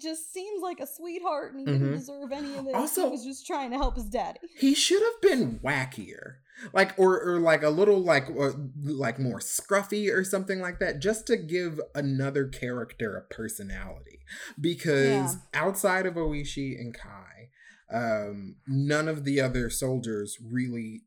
just seems like a sweetheart and he didn't Mhm. deserve any of this. Also- he was just trying to help his daddy. He should have been wackier. Like or or like a little like uh, like more scruffy or something like that just to give another character a personality. Because Yeah. outside of Oishi and Kai, um none of the other soldiers really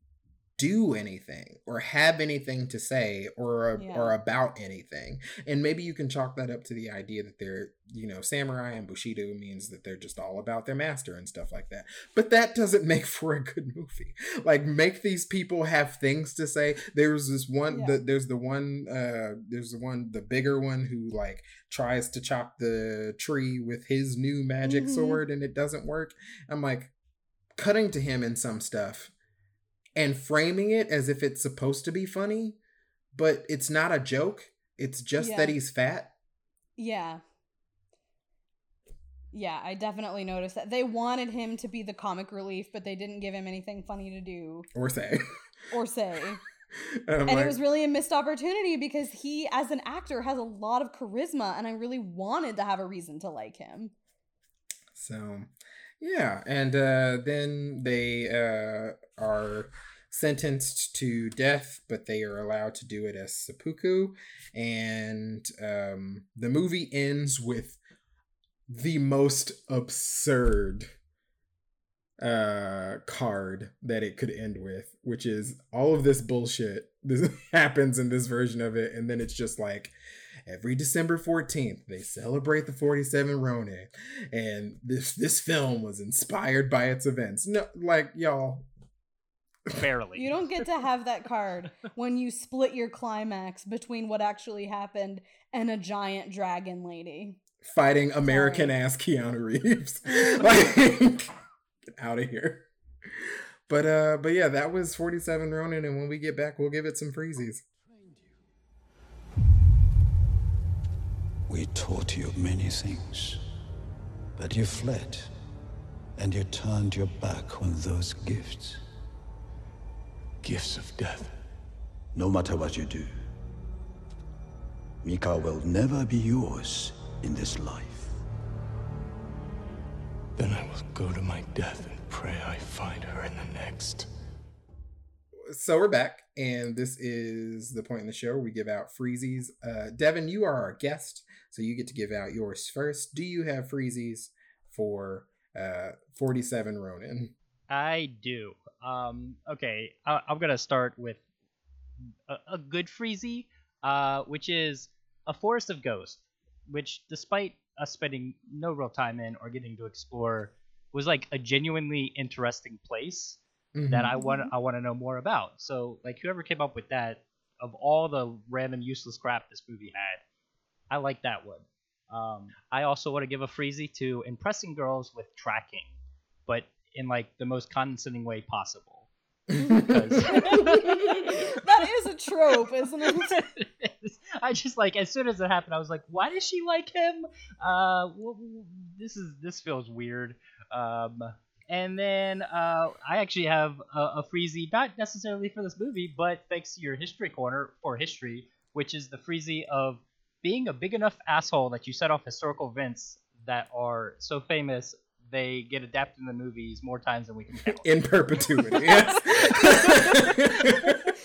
do anything or have anything to say or Yeah. or about anything and maybe you can chalk that up to the idea that they're you know samurai and bushido means that they're just all about their master and stuff like that but that doesn't make for a good movie like make these people have things to say there's this one Yeah. the, there's the one uh there's the one the bigger one who like tries to chop the tree with his new magic Mhm. sword and it doesn't work i'm like cutting to him in some stuff and framing it as if it's supposed to be funny but it's not a joke it's just Yeah. that he's fat Yeah. Yeah, I definitely noticed that. They wanted him to be the comic relief, but they didn't give him anything funny to do or say or say. And like, it was really a missed opportunity because he, as an actor, has a lot of charisma, and I really wanted to have a reason to like him. So, yeah, and uh, then they uh, are sentenced to death, but they are allowed to do it as seppuku. And um, the movie ends with the most absurd uh card that it could end with which is all of this bullshit. This happens in this version of it and then it's just like every December 14th they celebrate the 47 Ronin. And this this film was inspired by its events. No like y'all Barely. You don't get to have that card when you split your climax between what actually happened and a giant dragon lady. fighting American ass Keanu Reeves like get out of here but uh but yeah that was 47 Ronin and when we get back we'll give it some freezies We taught you many things, but you fled, and you turned your back on those gifts. Gifts of death. No matter what you do, Mika will never be yours in this life. Then I will go to my death and pray I find her in the next. so we're back, and this is the point in the show where we give out freezies. Uh, Devin, you are our guest, so you get to give out yours first. Do you have freezies for uh, 47 Ronin? I do. Um, okay, I- I'm gonna start with a, a good freezy, uh, which is a forest of ghosts, which, despite us spending no real time in or getting to explore, was like a genuinely interesting place that I want I want to know more about. So, like, whoever came up with that, of all the random useless crap this movie had, I like that one. Um, I also want to give a freezy to impressing girls with tracking, but in like the most condescending way possible. that is a trope, isn't it? I just like as soon as it happened, I was like, "Why does she like him? Uh, this is this feels weird." Um, and then uh, I actually have a, a freezy, not necessarily for this movie, but thanks to your history corner for history, which is the freezy of being a big enough asshole that you set off historical events that are so famous they get adapted in the movies more times than we can count. in perpetuity. Yes.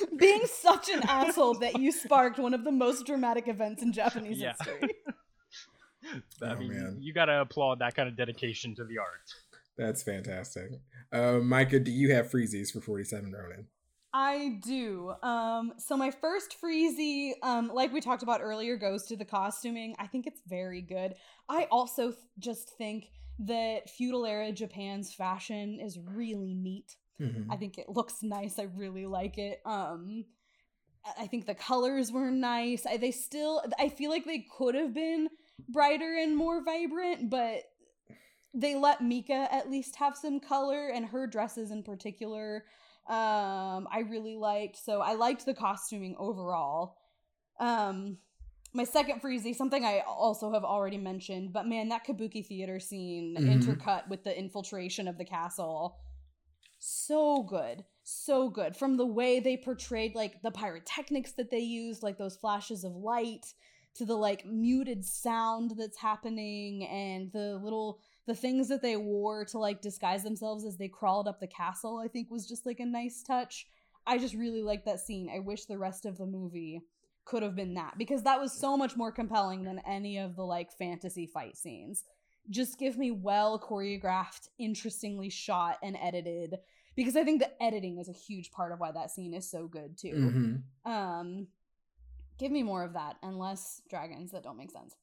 Being such an asshole that you sparked one of the most dramatic events in Japanese Yeah. history. I Oh, mean, man. you gotta applaud that kind of dedication to the art. That's fantastic. Uh, Micah, do you have freezies for 47 Ronin? I do. Um, so my first freezy, um, like we talked about earlier, goes to the costuming. I think it's very good. I also th- just think that feudal era Japan's fashion is really neat. I think it looks nice. I really like it. Um, I- I think the colors were nice. I, they still, I feel like they could have been brighter and more vibrant, but they let Mika at least have some color and her dresses in particular um I really liked. So I liked the costuming overall. Um my second freezy, something I also have already mentioned, but man, that kabuki theater scene Mhm. intercut with the infiltration of the castle, so good, so good. From the way they portrayed like the pyrotechnics that they used, like those flashes of light, to the like muted sound that's happening, and the little the things that they wore to like disguise themselves as they crawled up the castle. I think was just like a nice touch. I just really liked that scene. I wish the rest of the movie could have been that because that was so much more compelling than any of the like fantasy fight scenes. Just give me well choreographed, interestingly shot and edited because I think the editing is a huge part of why that scene is so good too. Mhm. Um give me more of that and less dragons that don't make sense.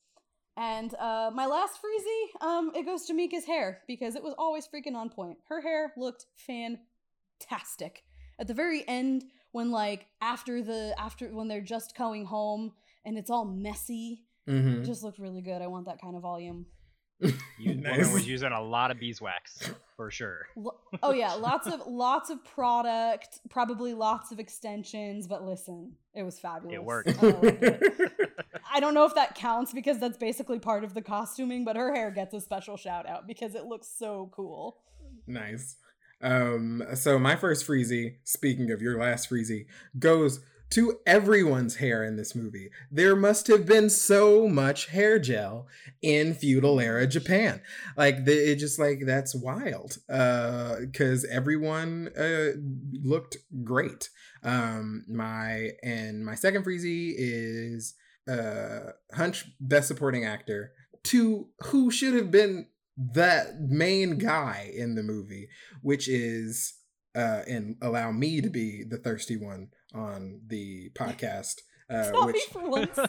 And uh my last freezy, um it goes to Mika's hair because it was always freaking on point. Her hair looked fantastic. At the very end when like after the after when they're just going home and it's all messy, Mhm. it just looked really good. I want that kind of volume. You, Nice. Woman was using a lot of beeswax for sure. Oh yeah, lots of lots of product, probably lots of extensions, but listen, it was fabulous. It worked. I it. I don't know if that counts because that's basically part of the costuming, but her hair gets a special shout out because it looks so cool. Nice. Um, so my first freezy, speaking of your last freezy, goes to everyone's hair in this movie. There must have been so much hair gel in feudal era Japan. Like the, it just like that's wild. Uh cuz everyone uh looked great. Um my and my second freezy is uh Hunch best supporting actor to who should have been that main guy in the movie, which is uh and allow me to be the thirsty one on the podcast. Uh, Stop which for once. uh,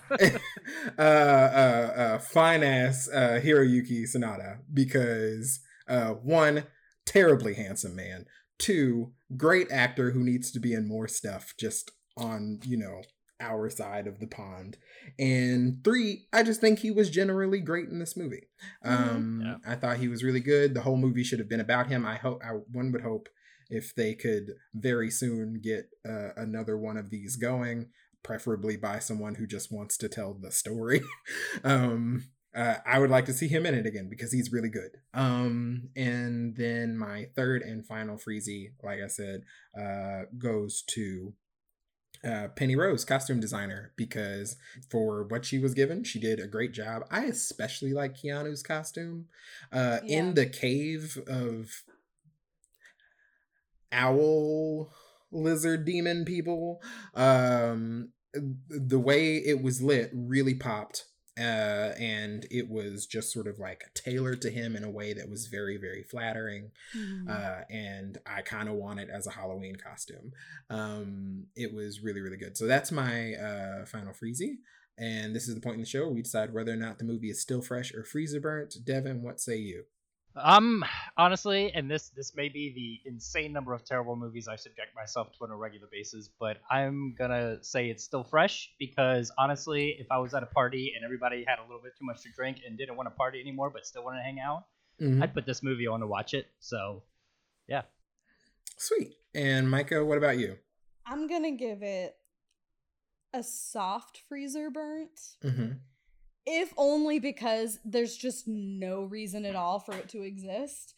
uh, uh, fine ass uh, Hiroyuki Sanada because uh, one, terribly handsome man. Two, great actor who needs to be in more stuff just on, you know, our side of the pond. And three, I just think he was generally great in this movie. Um, Yeah. I thought he was really good. The whole movie should have been about him. I hope, I, one would hope if they could very soon get uh, another one of these going preferably by someone who just wants to tell the story. um, uh, I would like to see him in it again because he's really good. Um, and then my third and final freezy, like I said, uh, goes to uh, Penny Rose, costume designer, because for what she was given, she did a great job. I especially like Keanu's costume. Uh, Yeah. In the cave of owl lizard demon people um the way it was lit really popped uh and it was just sort of like tailored to him in a way that was very very flattering Mhm. uh and i kind of want it as a halloween costume. Um it was really really good. So that's my uh final freezy and this is the point in the show where we decide whether or not the movie is still fresh or freezer burnt. Devin what say you Um, honestly, and this this may be the insane number of terrible movies I subject myself to on a regular basis, but I'm gonna say it's still fresh because honestly, if I was at a party and everybody had a little bit too much to drink and didn't want to party anymore but still wanted to hang out, Mhm. I'd put this movie on to watch it. So, yeah. sweet and micah what about you I'm gonna give it a soft freezer burnt. mm-hmm. If only because there's just no reason at all for it to exist.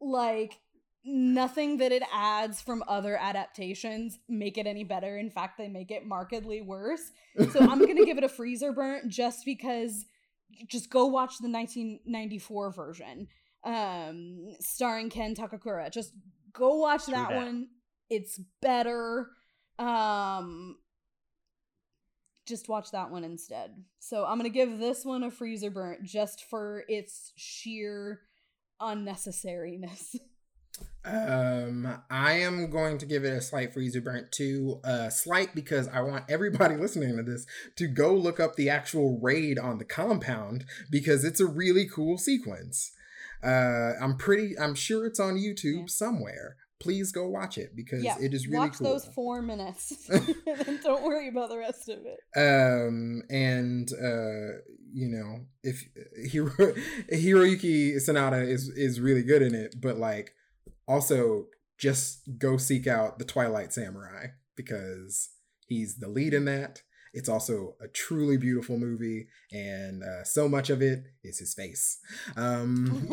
Like nothing that it adds from other adaptations make it any better. In fact, they make it markedly worse. So I'm going to give it a freezer burnt just because just go watch the 1994 version um starring Ken Takakura. Just go watch that, that. one. It's better. Um just watch that one instead. So I'm gonna give this one a freezer burnt just for its sheer unnecessariness. Um, I am going to give it a slight freezer burnt too. Uh, slight because I want everybody listening to this to go look up the actual raid on the compound because it's a really cool sequence. Uh, I'm pretty, I'm sure it's on YouTube Yeah. somewhere. Please go watch it because yeah, it is really watch cool. those four minutes, and don't worry about the rest of it. um and uh you know if Hiro Hiroyuki Sanada is is really good in it but like also just go seek out the Twilight Samurai because he's the lead in that it's also a truly beautiful movie and uh, so much of it is his face um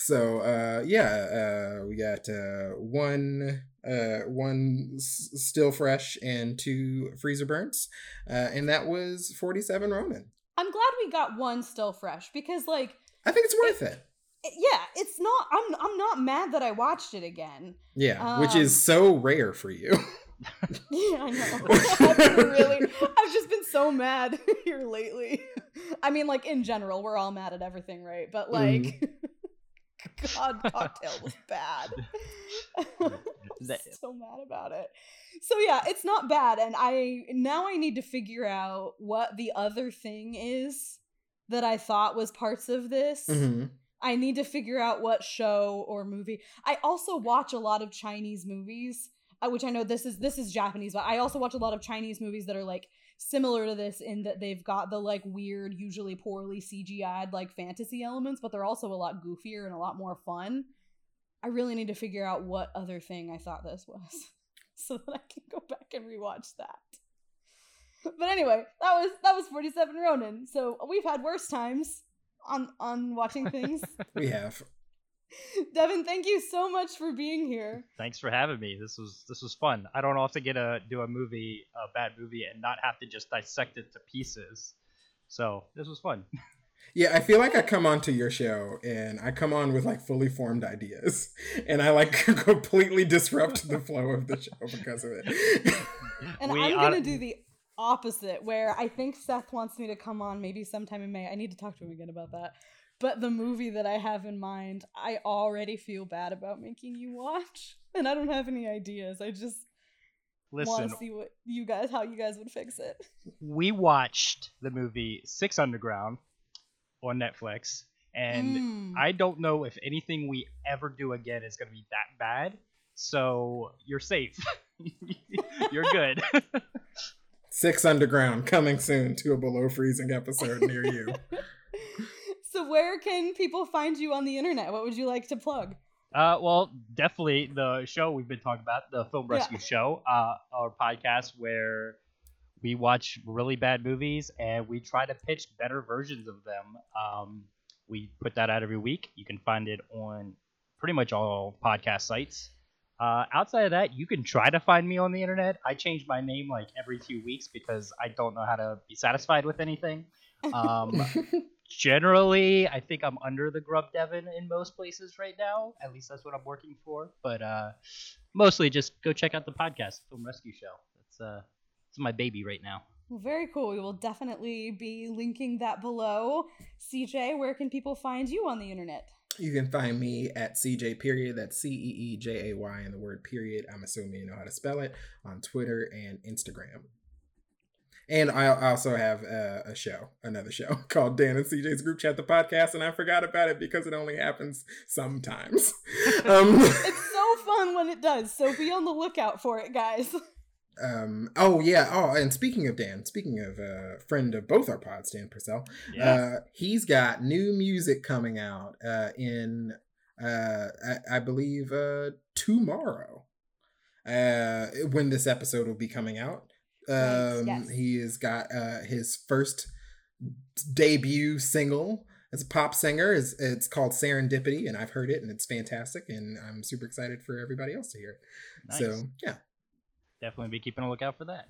so uh yeah uh we got uh one uh one s- still fresh and two freezer burns uh and that was 47 ronin I'm glad we got one still fresh because, like, i think it's worth it it- yeah, it's not. I'm I'm not mad that I watched it again. yeah which is Um, so rare for you Yeah, I know. I've been really, I've just been so mad here lately. I mean, like in general, we're all mad at everything, right? But like, Mm-hmm. God, cocktail was bad. I'm so mad about it. So yeah, it's not bad, and I now I need to figure out what the other thing is that I thought was parts of this. Mhm. I need to figure out what show or movie. I also watch a lot of Chinese movies, uh, which I know this is this is Japanese, but I also watch a lot of Chinese movies that are like similar to this in that they've got the like weird, usually poorly CGI'd like fantasy elements, but they're also a lot goofier and a lot more fun. I really need to figure out what other thing I thought this was, so that I can go back and rewatch that. But anyway, that was that was 47 Ronin. So we've had worse times on on watching things. we have Devin, thank you so much for being here. Thanks for having me. This was this was fun. I don't often get to do a movie, a bad movie, and not have to just dissect it to pieces. So this was fun. Yeah, I feel like I come onto your show and I come on with like fully formed ideas and I like completely disrupt the flow of the show because of it. And We I'm are- gonna do the opposite, where I think Seth wants me to come on maybe sometime in May. I need to talk to him again about that. But the movie that I have in mind, I already feel bad about making you watch, and I don't have any ideas. I just want Listen, to see what you guys, how you guys would fix it. we watched the movie Six Underground on Netflix, and Mm. I don't know if anything we ever do again is going to be that bad. So you're safe. you're good. Six Underground coming soon to a below freezing episode near you. So where can people find you on the internet? What would you like to plug? Uh, well, definitely the show we've been talking about, the Film Yeah. Rescue Show, uh, our podcast where we watch really bad movies and we try to pitch better versions of them. Um, we put that out every week. You can find it on pretty much all podcast sites. Uh, outside of that, you can try to find me on the internet. I change my name like every few weeks because I don't know how to be satisfied with anything. Um, generally, I think I'm under the Grub Devon in most places right now. At least that's what I'm working for. But uh, mostly, just go check out the podcast, Film Rescue Show. That's uh, it's my baby right now. Well, very cool. We will definitely be linking that below. CJ, where can people find you on the internet? You can find me at CJ period. That's C E E J A Y and the word period. I'm assuming you know how to spell it on Twitter and Instagram. And I I also have a, a show, another show called Dan and CJ's Group Chat, the podcast, and I forgot about it because it only happens sometimes. um, It's so fun when it does, so be on the lookout for it, guys. um, oh yeah. Oh, and speaking of Dan, speaking of a uh, friend of both our pods, Dan Purcell, Yeah. uh, he's got new music coming out uh, in, uh, I, I believe, uh, tomorrow. Uh, when this episode will be coming out, Right, um, yes. he has got uh, his first debut single as a pop singer. is It's called Serendipity, and I've heard it, and it's fantastic, and I'm super excited for everybody else to hear it. Nice. So yeah, Definitely be keeping a lookout for that.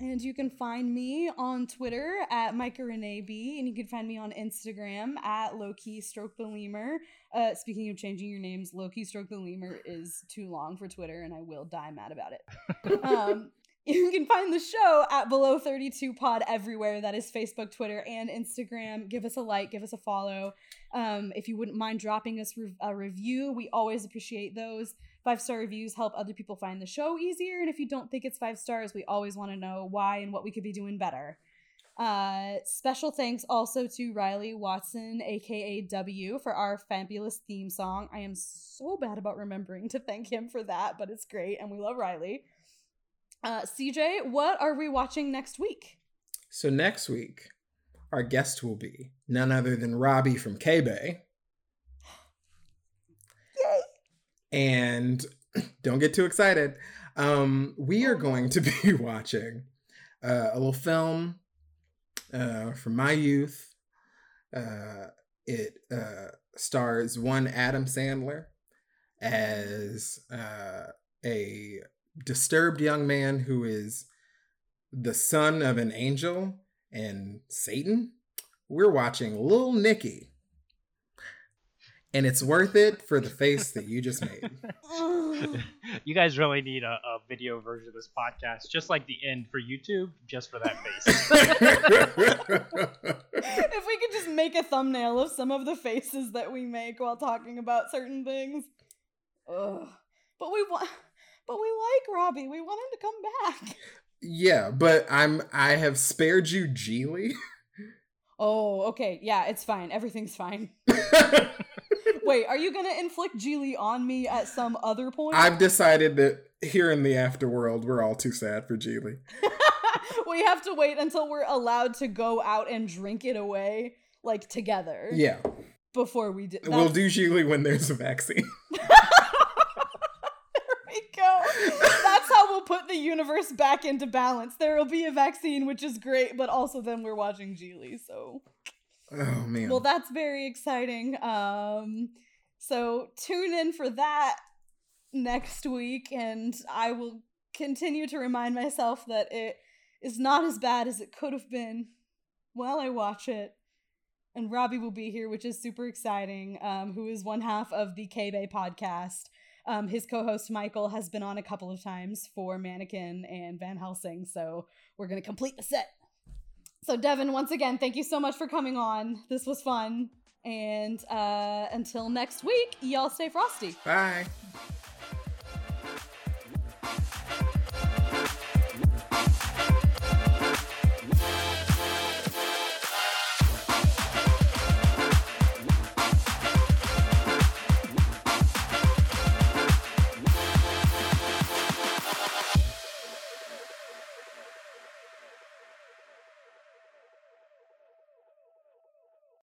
And you can find me on Twitter at Micah Renee B, and you can find me on Instagram at Lowkey Stroke the Lemur. Uh, speaking of changing your names, Lowkey Stroke the Lemur is too long for Twitter, and I will die mad about it. um, you can find the show at Below 32 Pod everywhere. That is Facebook, Twitter, and Instagram. Give us a like, give us a follow. Um, if you wouldn't mind dropping us re- a review, we always appreciate those. Five star reviews help other people find the show easier. And if you don't think it's five stars, we always want to know why and what we could be doing better. Uh, special thanks also to Riley Watson, aka W, for our fabulous theme song. I am so bad about remembering to thank him for that, but it's great, and we love Riley. Uh, CJ, what are we watching next week? So next week, our guest will be none other than Robbie from K Bay. Yay! And don't get too excited. Um, we are going to be watching uh, a little film uh, from my youth. Uh, it uh, stars one Adam Sandler as uh, a disturbed young man who is the son of an angel and Satan. We're watching Little Nicky. And it's worth it for the face that you just made. you guys really need a, a video version of this podcast, just like the end for YouTube, just for that face. if we could just make a thumbnail of some of the faces that we make while talking about certain things. Ugh. But we want but we like Robbie. We want him to come back. yeah, but I'm I have spared you Gigli. Oh, okay. Yeah, it's fine. Everything's fine. Wait, are you gonna inflict Gigli on me at some other point? I've decided that here in the afterworld, we're all too sad for Gigli. we have to wait until we're allowed to go out and drink it away, like together. Yeah. Before we do, we'll do Gigli when there's a vaccine. we go. That's how we'll put the universe back into balance. There will be a vaccine, which is great, but also then we're watching Gigli, so. Oh man. Well, that's very exciting. Um, so tune in for that next week, and I will continue to remind myself that it is not as bad as it could have been while I watch it. And Robbie will be here, which is super exciting. Um, who is one half of the K Bay podcast. Um, his co-host Michael has been on a couple of times for Mannequin and Van Helsing, so we're gonna complete the set. So Devin, once again, thank you so much for coming on. This was fun, and uh, until next week, y'all stay frosty. Bye.